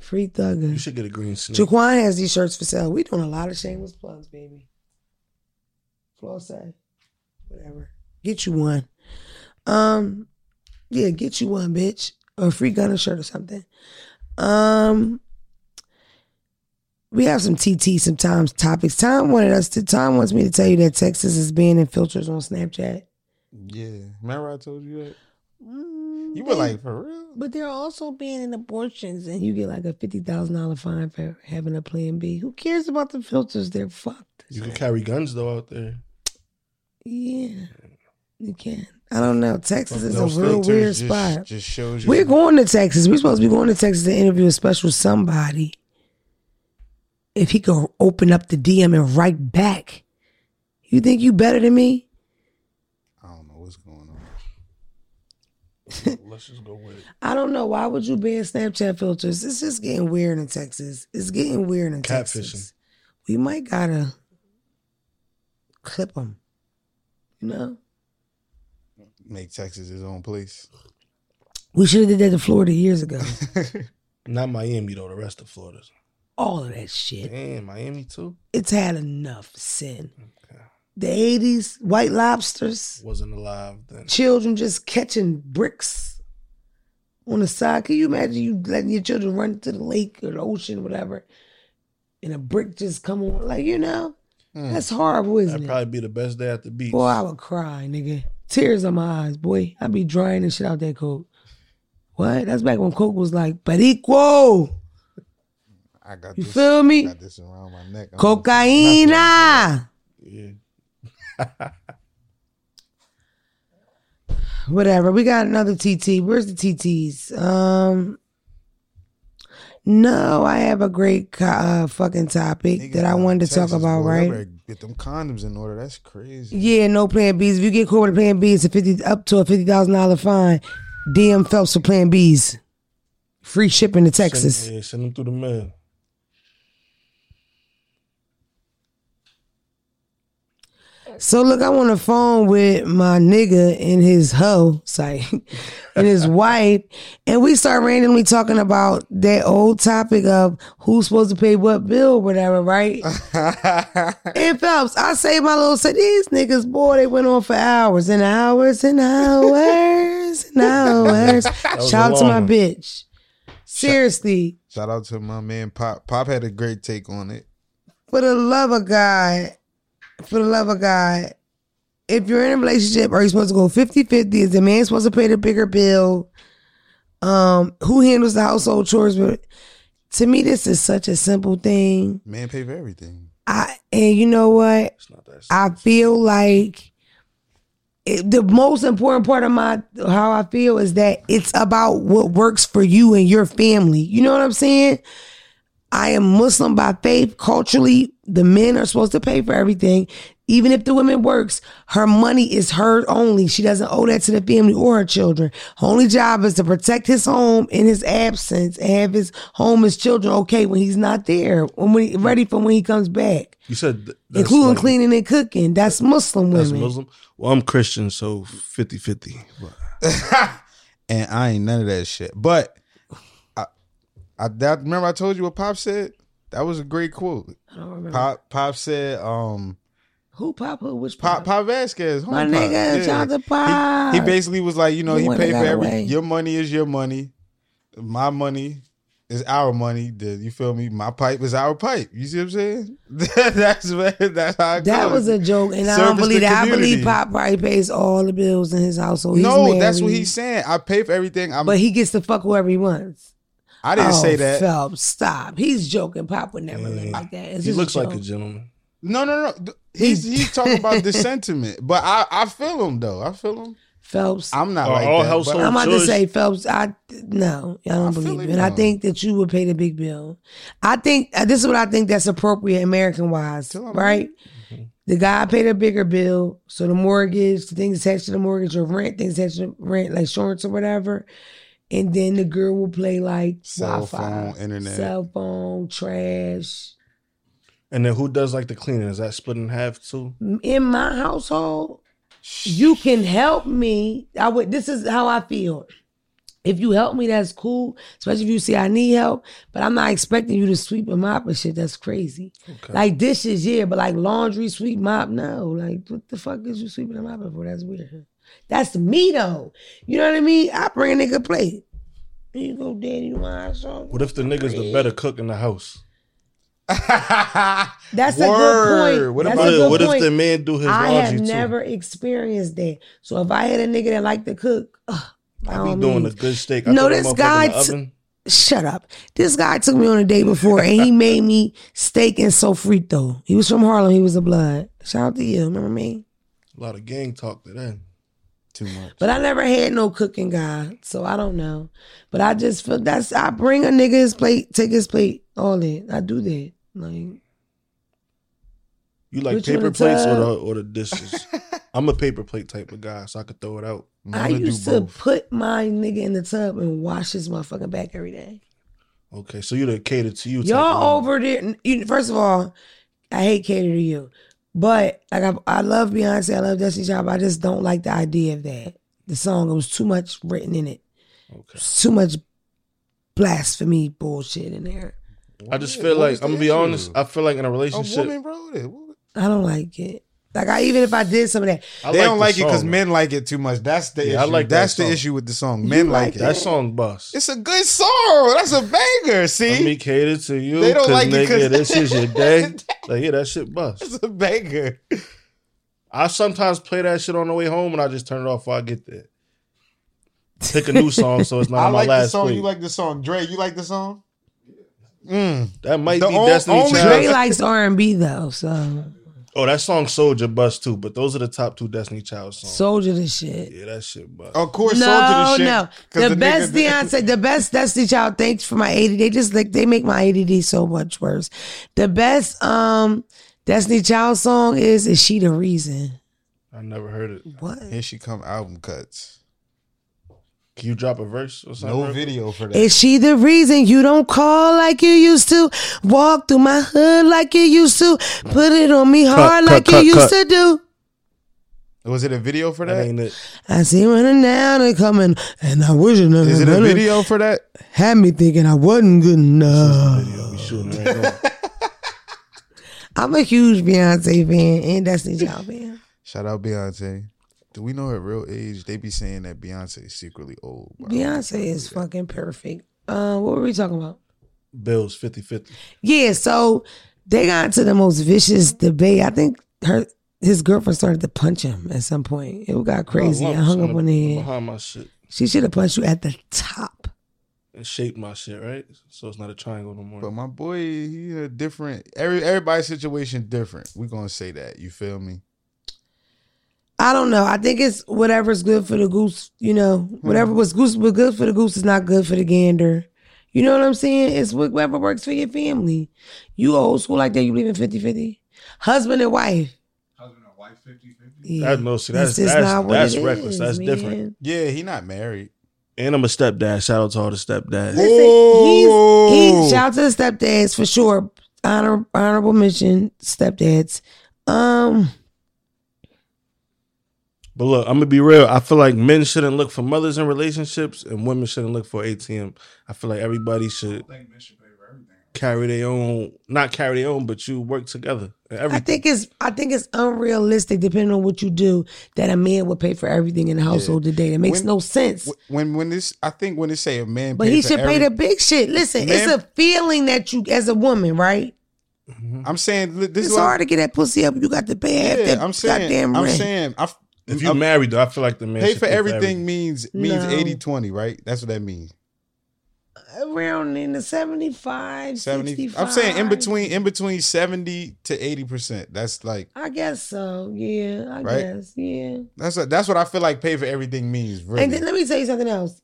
Free thugger. You should get a green snake. Jaquan has these shirts for sale. We doing a lot of shameless plugs, baby. Floor say, whatever. Get you one. Um, yeah, get you one, bitch, or a free Gunna shirt or something. Um, we have some TT sometimes topics. Tom wanted us to. Tom wants me to tell you that Texas is banning filters on Snapchat. Yeah. Remember I told you that? Mm, You were they- like, for real? but they're also banning abortions, and you get like a fifty thousand dollar fine for having a Plan B. Who cares about the filters? They're fucked. You can carry guns though out there. Yeah, you can. I don't know. Texas is a real weird just, spot. Just shows you. We're going to Texas. We're supposed to be going to Texas to interview a special somebody. If he could open up the DM and write back, you think you better than me? I don't know what's going on. Let's just go with it. I don't know. Why would you ban Snapchat filters? It's just getting weird in Texas. It's getting weird in Texas. Catfishing. We might gotta clip them. You know, Make Texas his own place. we should have did that to Florida years ago. Not Miami though. The rest of Florida's. All of that shit. Damn, Miami too. It's had enough sin. The eighties, white lobsters, Wasn't alive then. children just catching bricks on the side. Can you imagine you letting your children run to the lake or the ocean, whatever, and a brick just come on? Like you know, Hmm. that's horrible, isn't That'd it? probably be the best day at the beach. Boy, I would cry, nigga. Tears on my eyes, boy. I'd be drying and shit out that coke. What? That's back when coke was like perico. I got You this. feel me? Got this around my neck. I'm- Cocaina. Yeah. Whatever. We got another TT. Where's the TTs? Um. No, I have a great uh, fucking topic Nigga, that I wanted to talk about, boy, right? Get them condoms in order. That's crazy. Yeah, no plan Bs. If you get caught with a plan B, it's a fifty up to a fifty thousand dollar fine. DM Phelps for plan Bs. Free shipping to Texas. Send, yeah, send them through the mail. So look, I'm on the phone with my nigga and his hoe, sorry, and his wife, and we start randomly talking about that old topic of who's supposed to pay what bill, whatever, right? and Phelps, I say my little say these niggas, boy, they went on for hours and hours and hours and hours. Shout out to my one. bitch. Seriously, Shout out to my man Pop. Pop had a great take on it. for the love of God, for the love of God, if you're in a relationship, are you supposed to go 50 50? Is the man supposed to pay the bigger bill? Um, who handles the household chores? But to me, this is such a simple thing. Man pay for everything. I and you know what? It's not that. I feel like it, the most important part of my how I feel is that it's about what works for you and your family. You know what I'm saying? I am Muslim by faith. Culturally, the men are supposed to pay for everything. Even if the woman works, her money is her only. She doesn't owe that to the family or her children. Her only job is to protect his home in his absence and have his home, his children okay when he's not there, when we ready for when he comes back, You said th- including like- cleaning and cooking. That's Muslim That's women. Muslim. Well, I'm Christian, so 50 50. and I ain't none of that shit. But I, I that remember I told you what Pop said. That was a great quote. I don't remember. Pop Pop said, um, Who pop? Who? Which Pop pop? Pop Vasquez, My Pop. nigga, shout out to He- Pop. He, basically was like, you know, The he paid for every. away. Your money is your money. My money is our money. The, you feel me? My pipe is our pipe. You see what I'm saying? that's that's how it That was a joke, and I don't believe that. I believe Pop probably pays all the bills in his household. He's no, that's what he's saying. I pay for everything. I'm, But he gets to fuck whoever he wants. I didn't oh, say that. Phelps, stop. He's joking. Pop would never live Yeah. like that. It's He just looks like a gentleman. No, no, no. He's he's talking about the sentiment, but I I feel him though. I feel him. Phelps. I'm not Are like all that. household- but I'm about to say Phelps. I no, I don't I believe it it. And I think that you would pay the big bill. I think uh, this is what I think that's appropriate American wise, Tell 'em. right? The guy paid a bigger bill, so the mortgage, the things attached to the mortgage, or rent, things attached to rent, like insurance or whatever, and then the girl will play like Cell Wi-Fi, phone, internet. cell phone, trash. And then who does like the cleaning? Is that split in half too? In my household, you can help me. I would. This is how I feel. If you help me, that's cool. Especially if you see I need help. But I'm not expecting you to sweep and mop and shit. That's crazy. Okay. Like dishes, yeah, but like laundry, sweep, mop, no. Like what the fuck is you sweeping and mopping for? That's weird. That's me though. You know what I mean? I bring a nigga a plate. Here you go, daddy. You want some? what if the nigga's the better cook in the house? That's a Word. good point. What That's about- a What if, good what point. if the man do his I laundry have too? never experienced that. So if I had a nigga that liked to cook, ugh, I be doing means. a good steak. I No, this guy t- shut up. This guy took me on a date before and he made me steak and sofrito. He was from Harlem. He was a blood. Shout out to you. Remember me? A lot of gang talk to that. Too much. But I never had no cooking guy, so I don't know. But I just feel that's I bring a nigga his plate, take his plate, all that. I do that. Like You like paper plates or the or the dishes? I'm a paper plate type of guy, so I could throw it out. I'm I used to both. put my nigga in the tub and wash his motherfucking back every day. Okay, so you the cater to you. Y'all over there. First of all, I hate cater to you, but like I, I love Beyonce, I love Destiny Child. but I just don't like the idea of that. The song it was too much written in it. Okay. It's too much blasphemy bullshit in there. I just What- feel what like I'm gonna be issue? honest. I feel like in a A relationship, woman wrote it. What- I don't like it. Like I even if I did some of that, I They don't the like it because song. men like it too much. That's the Yeah, I issue. like that That's the song. issue with the song. Men like, like it. That song bust. It's a good song. That's a banger. See, Let me cater to you. They don't like it nigga, 'cause- this is your day. like, yeah, that shit bust. it's a banger. I sometimes play that shit on the way home, and I just turn it off before I get there. Pick a new song so it's not I on my like the last song. plate. You like the song. Dre, you like the song? Mm. that might The be on- Destiny only Child. Dre likes R and B though, so Oh, that song Soldier bust too, but those are the top two Destiny Child songs. Soldier the shit. yeah, that shit bust. Of course, No, Soldier the shit. no. 'cause The, best nigga- Beyonce, the best Destiny Child. Thanks for my ADD. They just like they make my ADD so much worse. The best um Destiny Child song is "Is She the Reason?" I never heard it. What? Here she come. Album cuts. Can you drop a verse or something? No real video for that. Is she the reason you don't call like you used to? Walk through my hood like you used to? Put it on me hard cut, like cut, you used cut. to do? Was it a video for That that? ain't it. I see running down and coming, and I wish it Is it a video for that? Had me thinking I wasn't good enough. Video we shooting right. I'm a huge Beyonce fan and Destiny Child fan. Shout out Beyonce. Do we know her real age? They be saying that Beyonce is secretly old. bro. Beyonce is fucking perfect. Uh, what were we talking about? Bills 50-50. Yeah, so they got into the most vicious debate. I think her his girlfriend started to punch him at some point. It got crazy. I hung up on the head. behind my shit. She should have punched you at the top. and shaped my shit, right? So it's not a triangle no more. But my boy, he a different. Every everybody's situation different. We gonna say that. You feel me? I don't know. I think it's whatever's good for the goose. You know, whatever was goose was good for the goose is not good for the gander. You know what I'm saying? It's whatever works for your family. You old school like that? You believe in 50-50? Husband and wife. Husband and wife 50 50. Yeah. That- no, see, that's- just that's- not what that's it reckless. is, That's man. different. Yeah, he not married. and I'm a stepdad. Shout out to all the stepdads. Listen, he's, he's shout out to the stepdads for sure. Honor, honorable mention, stepdads. Um, But look, I'm gonna be real. I feel like men shouldn't look for mothers in relationships, and women shouldn't look for ATM. I feel like everybody should I think men should pay for everything. carry their own, not carry their own, but you work together. And I think it's I think it's unrealistic, depending on what you do, that a man would pay for everything in the household today. That makes When- no sense. When when this, I think when they say a man, But pay he for should pay every- the big shit. Listen, Man- it's a feeling that you, as a woman, right? I'm saying this It's is what hard to get that pussy up. You got to pay half Yeah, that I'm saying. goddamn I'm saying. I, if mm, you married, though, I feel like the man pay should for everything means means No. 80 20, right? That's what that means. Around in the 75, 70 65. I'm saying in between in between 70 to 80 percent. That's like I guess so. Yeah, I Right? guess. Yeah. that's what, that's what I feel like pay for everything means. Really. And then let me tell you something else.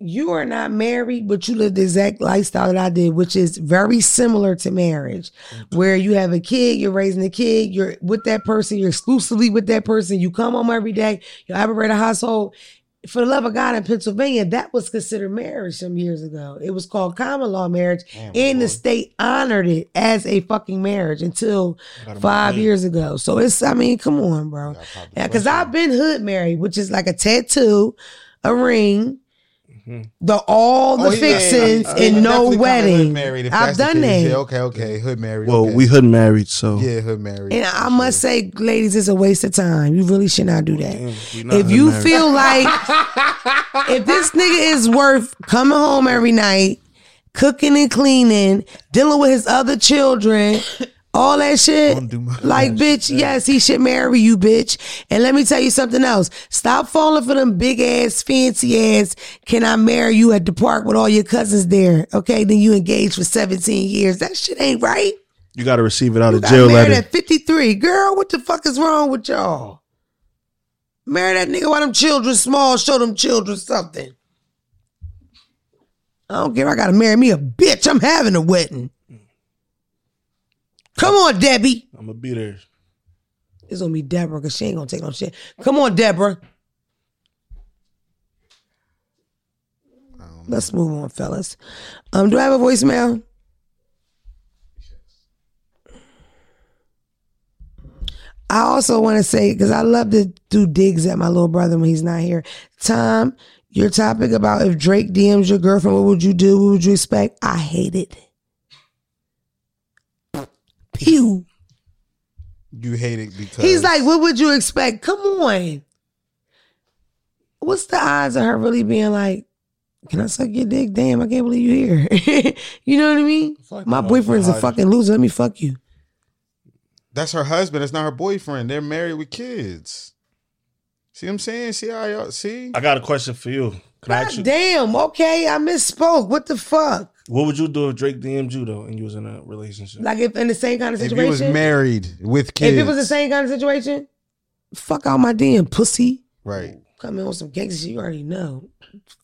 You are not married, but you live the exact lifestyle that I did, which is very similar to marriage, where you have a kid, you're raising a kid, you're with that person, you're exclusively with that person, you come home every day, you operate a household. For the love of God in Pennsylvania, that was considered marriage some years ago. It was called common law marriage, Damn, and the state honored it as a fucking marriage until five years ago. So it's, I mean, come on, bro. Gotta pop the Yeah, because. I've been hood married, which is like a tattoo, a ring, The all the Oh, fixings yeah, yeah. and no wedding. married, I've done case. that. Yeah, okay, okay, hood married. Well, okay. we hood married, so yeah, hood married. And I must say, ladies, it's a waste of time. You really should not do that. Damn, not If you married. feel like if this nigga is worth coming home every night, cooking and cleaning, dealing with his other children, all that shit, Don't do my- like bitch, yes, he should marry you, bitch. And let me tell you something else. Stop falling for them big ass, fancy ass. Can I marry you at the park with all your cousins there? Okay, then you engaged for 17 years. That shit ain't right. you got to receive it out You of jail married letter. at 53. Girl, what the fuck is wrong with y'all? Marry that nigga while them children small, show them children something. I don't care. I gotta marry me a bitch. I'm having a wedding. Come on, Debbie. I'm gonna be there. It's gonna be Deborah because she ain't gonna take no shit. Come on, Deborah. Let's move on, fellas. Um, do I have a voicemail? I also want to say because I love to do digs at my little brother when he's not here. Tom, your topic about if Drake DMs your girlfriend, what would you do? What would you expect? I hate it. Pew. you hate it because He's like, what would you expect? Come on. What's the odds of her really being like, can I suck your dick? Damn, I can't believe you're here. you know what I mean? Fuck My boyfriend's a fucking loser. Let me fuck you. that's her husband. It's not her boyfriend. They're married with kids. See what I'm saying? See how y'all see? I got a question for you. Can I God ask you, damn, okay, I misspoke. What the fuck? What would you do if Drake DM'd you though, and you was in a relationship? Like if in the same kind of If situation? he was married with kids, If it was the same kind of situation, fuck out my DM, pussy. right? Come in with some gangster shit you already know.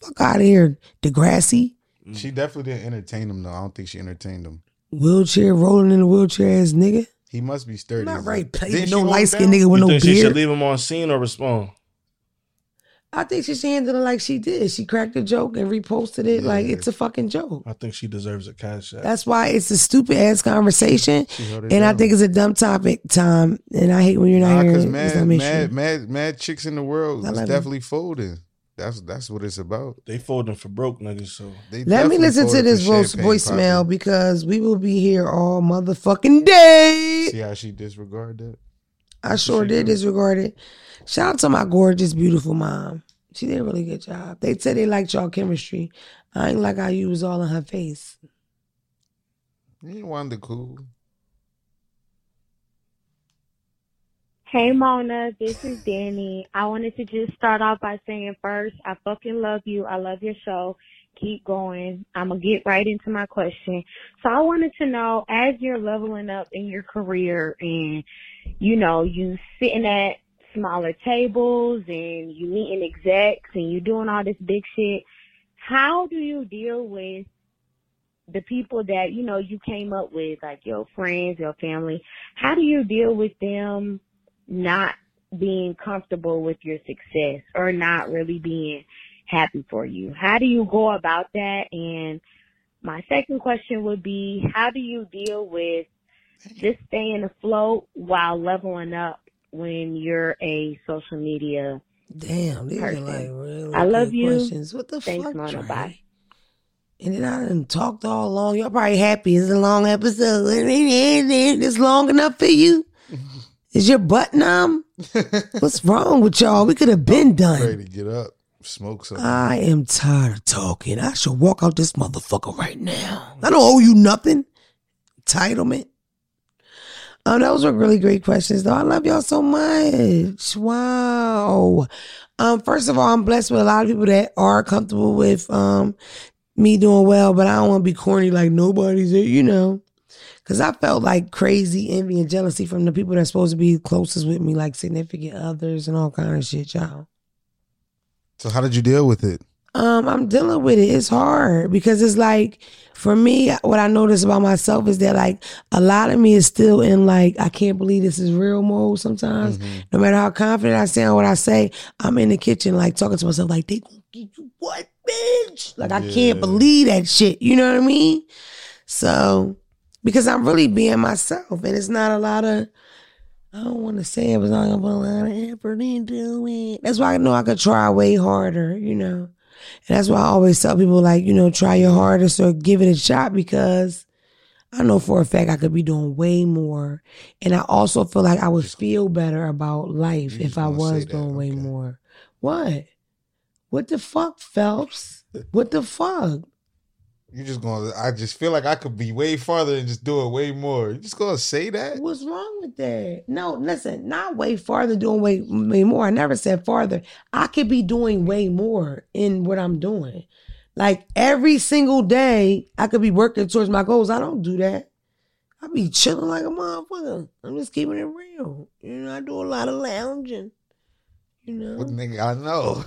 Fuck out of here, Degrassi. Mm. She definitely didn't entertain him though. I don't think she entertained him. Wheelchair, rolling in a wheelchair ass nigga. He must be sturdy. Not right, a- play Didn't no hold light him skinned down? nigga with you no think she should beard. leave him on seen or respond? I think she should handle it like she did. She cracked a joke and reposted it like it's a fucking joke. I think she deserves a cash app. That's why it's a stupid ass conversation. She held it And I think it's a dumb topic, Tom. And I hate when you're not Nah, here. because mad, not mad, mad, mad chicks in the world I is love definitely folding. That's that's what it's about. they folding for broke niggas, so They Let me listen to this voice, champagne voicemail popping. because we will be here all motherfucking day. See how she disregarded that? I sure she did disregard it. Shout out to my gorgeous, beautiful mom. She did a really good job. They said they liked y'all chemistry. I ain't like how you was all in her face. You ain't Wanda cool. Hey Mona, this is Danny. I wanted to just start off by saying first, I fucking love you. I love your show. Keep going. I'm gonna get right into my question. So I wanted to know, as you're leveling up in your career and, you know, you sitting at smaller tables and you meeting execs and you doing all this big shit, how do you deal with the people that, you know, you came up with, like your friends, your family? How do you deal with them not being comfortable with your success or not really being happy for you. How do you go about that? And my second question would be, how do you deal with just staying afloat while leveling up when you're a social media? Damn, these are like really I love good you. questions. What the Thanks, fuck, Mona. Trey? Bye. And then I done talked all long. Y'all probably happy. It's a long episode. And It's long enough for you. Is your butt numb? What's wrong with y'all? We could have been done. Ready to get up, smoke something. I am tired of talking. I should walk out this motherfucker right now. I don't owe you nothing. Entitlement. Um, those were really great questions, though. I love y'all so much. Wow. Um, first of all, I'm blessed with a lot of people that are comfortable with um me doing well, but I don't want to be corny like nobody's there, you know. Cause I felt like crazy envy and jealousy from the people that's supposed to be closest with me, like significant others and all kind of shit, y'all. So how did you deal with it? Um, I'm dealing with it. It's hard because it's like for me, what I notice about myself is that like a lot of me is still in like I can't believe this is real mode sometimes. No matter how confident I sound what I say, I'm in the kitchen like talking to myself like they gonna give you what, bitch? Like I Yeah. can't believe that shit. You know what I mean? So because I'm really being myself and it's not a lot of I don't want to say it was not gonna put a lot of effort into it. That's why I know I could try way harder, you know. And that's why I always tell people, like, you know, try your hardest or give it a shot because I know for a fact I could be doing way more. And I also feel like I would feel better about life if I was doing way more. What? What the fuck, Phelps? What the fuck? You just gonna? I just feel like I could be way farther and just do it way more. You just gonna say that? What's wrong with that? No, listen, not way farther, doing way, way more. I never said farther. I could be doing way more in what I'm doing. Like every single day, I could be working towards my goals. I don't do that. I be chilling like a motherfucker. I'm just keeping it real. You know, I do a lot of lounging. You know, What nigga? I know.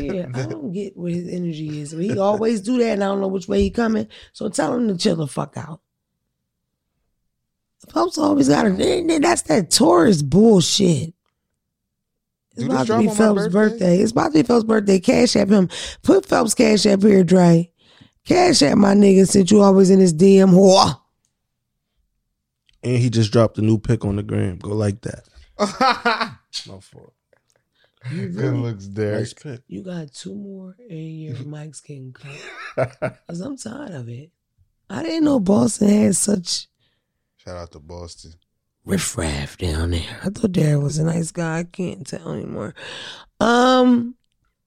yeah, I don't get what his energy is. But he always do that, and I don't know which way he coming. So tell him to chill the fuck out. Phelps always got a. That's that tourist bullshit. It's Do about to be on Phelps' birthday? birthday? It's about to be Phelps' birthday. Cash app him. Put Phelps cash app here, Dre. Cash app my nigga since you always in his DM whore. And he just dropped a new pic on the gram. Go like that. My fault. You Good really, looks, Derek. Nice you got two more and your mic's getting cut. Cause I'm tired of it. I didn't know Boston had such Shout out to Boston. riffraff down there. I thought Derek was a nice guy. I can't tell anymore. Um,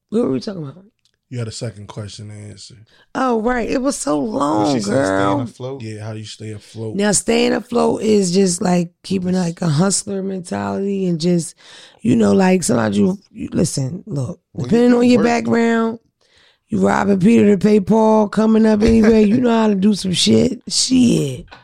what were we talking about? You had a second question to answer. Oh, right. It was so long, she said staying girl. afloat. Yeah, how do you stay afloat? Now, staying afloat is just like keeping like a hustler mentality and just, you know, like sometimes you, you listen, look, Well, depending you on your work- background, you robbing Peter to pay Paul, coming up anyway, you know how to do some shit. Shit.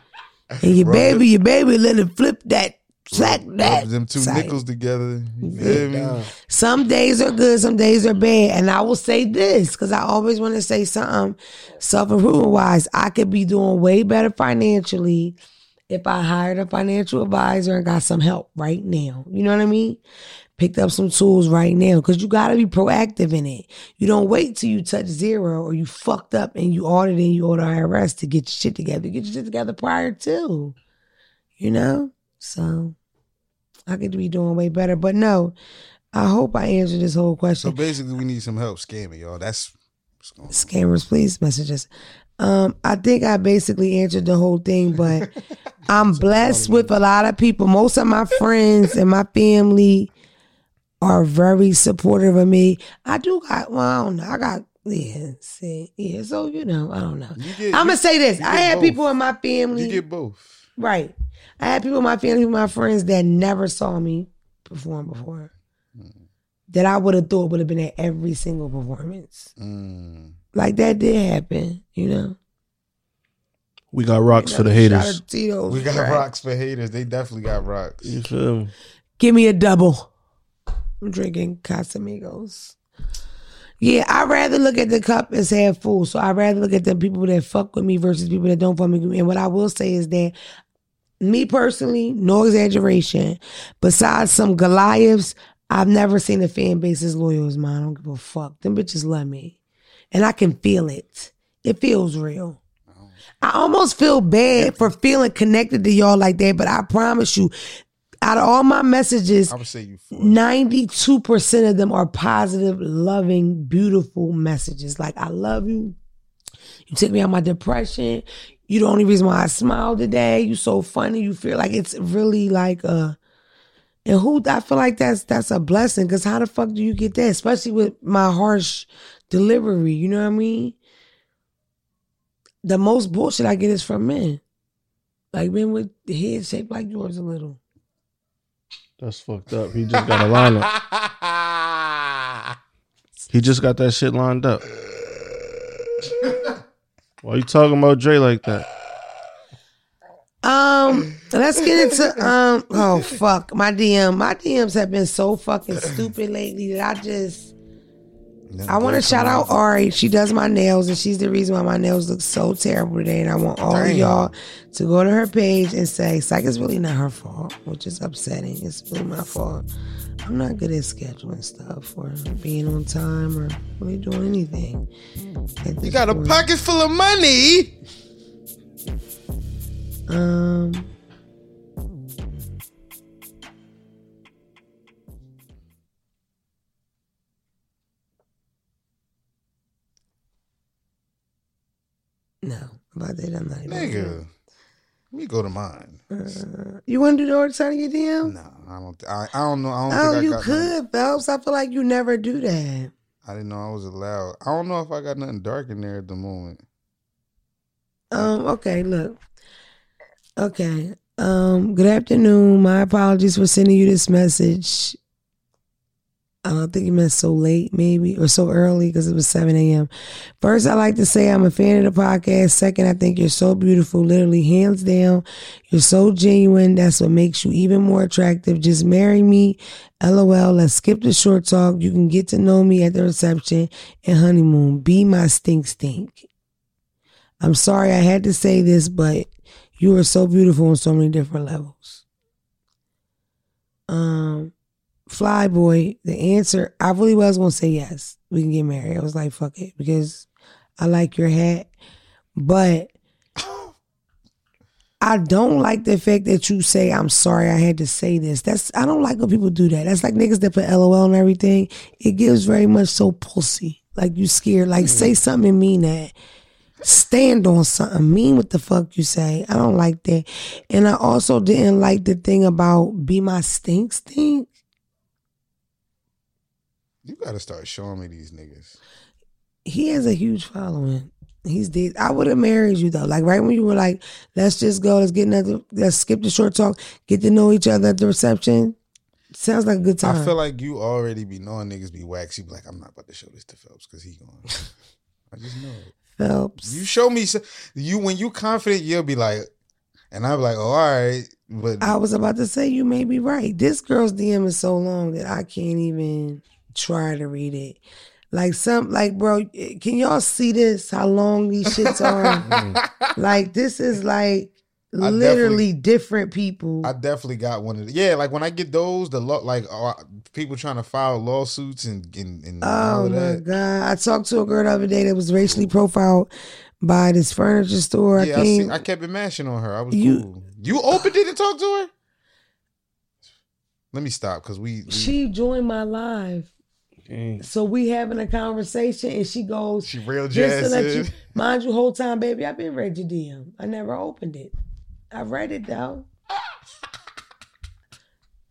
And your Rub baby, your baby, let it flip that, sack that. them two side. nickels together. You Yeah. feel me? Down. Some days are good, some days are bad. And I will say this because I always want to say something self improvement wise. I could be doing way better financially if I hired a financial advisor and got some help right now. You know what I mean? Picked up some tools right now because you got to be proactive in it. You don't wait till you touch zero or you fucked up and you audit and you order IRS to get your shit together. Get your shit together prior to, you know? So I could be doing way better. But no, I hope I answered this whole question. So basically, we need some help scamming, y'all. That's what's going on. Scammers, please message us. Um, I think I basically answered the whole thing, but I'm blessed with a lot of people. Most of my friends and my family are very supportive of me. I do got well, I don't know. I got yeah, see, yeah. So you know, I don't know. Get- I'm gonna say this. I had both. people in my family. You get both. Right. I had people in my family, my friends that never saw me perform before. That I would have thought would have been at every single performance. Mm. Like that did happen, you know. We got rocks for the haters. Tito's, We got right. rocks for haters. They definitely got rocks. You feel me? Give me a double. I'm drinking Casamigos. Yeah, I'd rather look at the cup as half full. So I'd rather look at the people that fuck with me versus people that don't fuck with me. And what I will say is that me personally, no exaggeration, besides some Goliaths, I've never seen a fan base as loyal as mine. I don't give a fuck. Them bitches love me. And I can feel it. It feels real. I almost feel bad for feeling connected to y'all like that, but I promise you, out of all my messages, I would say you for 92% of them are positive, loving, beautiful messages. Like, I love you. You took me out of my depression. You the only reason why I smile today. You so funny. You feel like it's really like uh and who I feel like that's that's a blessing because how the fuck do you get that? Especially with my harsh delivery, you know what I mean? The most bullshit I get is from men. Like men with heads shaped like yours a little. That's fucked up. He just got a lineup. He just got that shit lined up. Why you talking about Dre like that? Um, let's get into um. Oh fuck, my DM, my DMs have been so fucking stupid lately that I just. I want to shout out Ari. She does my nails, and she's the reason why my nails look so terrible today. And I want all of Damn. y'all to go to her page and say, "Psych, like it's really not her fault," which is upsetting. It's really my fault. I'm not good at scheduling stuff or being on time or really doing anything. You got point. a pocket full of money. Um. No, about that I'm not even. Nigga. Good let me go to mine. Uh, you want to do the order side of your DM? No, I don't. I, I don't know. I don't Oh, think I you could, Phelps. I feel like you never do that. I didn't know I was allowed. I don't know if I got nothing dark in there at the moment. Um, okay, look. Okay. Um, good afternoon. My apologies for sending you this message. I don't think you meant so late, maybe, or so early because it was 7 a.m. First, I like to say I'm a fan of the podcast. Second, I think you're so beautiful, literally, hands down. You're so genuine. That's what makes you even more attractive. Just marry me. LOL. Let's skip the short talk. You can get to know me at the reception and honeymoon. Be my stink stink. I'm sorry I had to say this, but you are so beautiful on so many different levels. Um, Flyboy, the answer, I really was gonna say yes. We can get married. I was like, fuck it, because I like your hat. But I don't like the fact that you say, I'm sorry I had to say this. That's I don't like when people do that. That's like niggas that put LOL and everything. It gives very much so pussy. Like you scared. Like mm. say something and mean that stand on something. Mean what the fuck you say. I don't like that. And I also didn't like the thing about be my stink stink. You got to start showing me these niggas. He has a huge following. He's dead. I would have married you though. Like right when you were like, let's just go, let's get another, let's skip the short talk, get to know each other at the reception. Sounds like a good time. I feel like you already be knowing niggas be waxy. Be like, I'm not about to show this to Phelps because he going. I just know it. Phelps. You show me you when you confident, you'll be like, and I'm like, oh, all right, but I was about to say you may be right. This girl's DM is so long that I can't even try to read it. Like some like bro, can y'all see this? How long these shits are? like this is like I literally different people. I definitely got one of the yeah. Like when I get those, the law like uh, people trying to file lawsuits and and, and Oh my god! I talked to a girl the other day that was racially profiled by this furniture store. I Yeah, I, can't. see, I kept it mashing on her. I was You- cool. You opened it and talked to her. Let me stop because we, we she joined my live, Dang. so we having a conversation, and she goes, she real "Just to jazz. let you, mind you, whole time, baby, I've been read your DM. I never opened it. I read it though."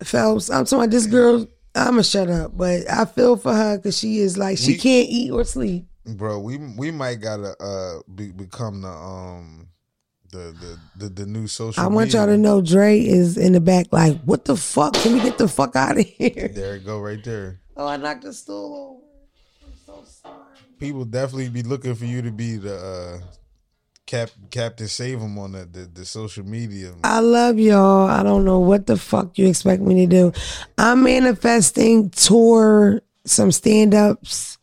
Phelps, I'm talking about this girl. I'ma shut up, but I feel for her because she is like she We- can't eat or sleep. bro. We we might gotta uh be, become the um the the the, the new social. I want y'all to know Dre is in the back, like, what the fuck? Can we get the fuck out of here? There it go, right there. Oh, I knocked the stool over. I'm so sorry. People definitely be looking for you to be the uh cap Captain Save 'em on the, the the social media. I love y'all. I don't know what the fuck you expect me to do. I'm manifesting tour, some stand ups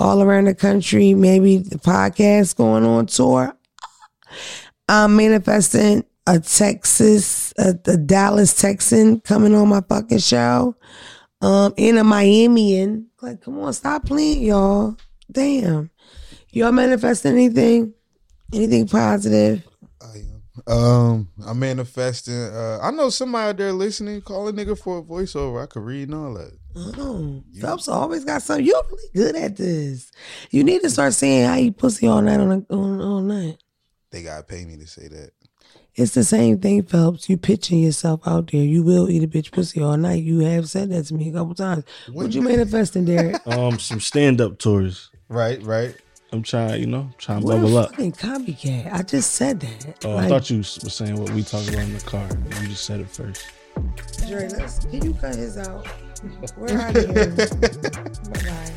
all around the country, maybe the podcast going on tour. I'm manifesting a Texas, a, a Dallas Texan coming on my fucking show. Um, and a Miamian. Like, come on, stop playing, y'all. Damn. Y'all manifesting anything? Anything positive? I am. Um, I'm manifesting. Uh, I know somebody out there listening. Call a nigga for a voiceover. I could read and all that. Oh, Phelps always got something. You're really good at this. You need to start saying I eat pussy all night on, a, on all night. They gotta pay me to say that. It's the same thing, Phelps. You pitching yourself out there. You will eat a bitch pussy all night. You have said that to me a couple times. What you manifesting, Derek? Um, some stand up tours. Right, right. I'm trying, you know, trying to level up. What bubble a up. fucking copycat. I just said that. Oh, I thought you was saying what we talked about in the car. You just said it first. Dre, let's, can you cut his out? We're out of here. Bye-bye.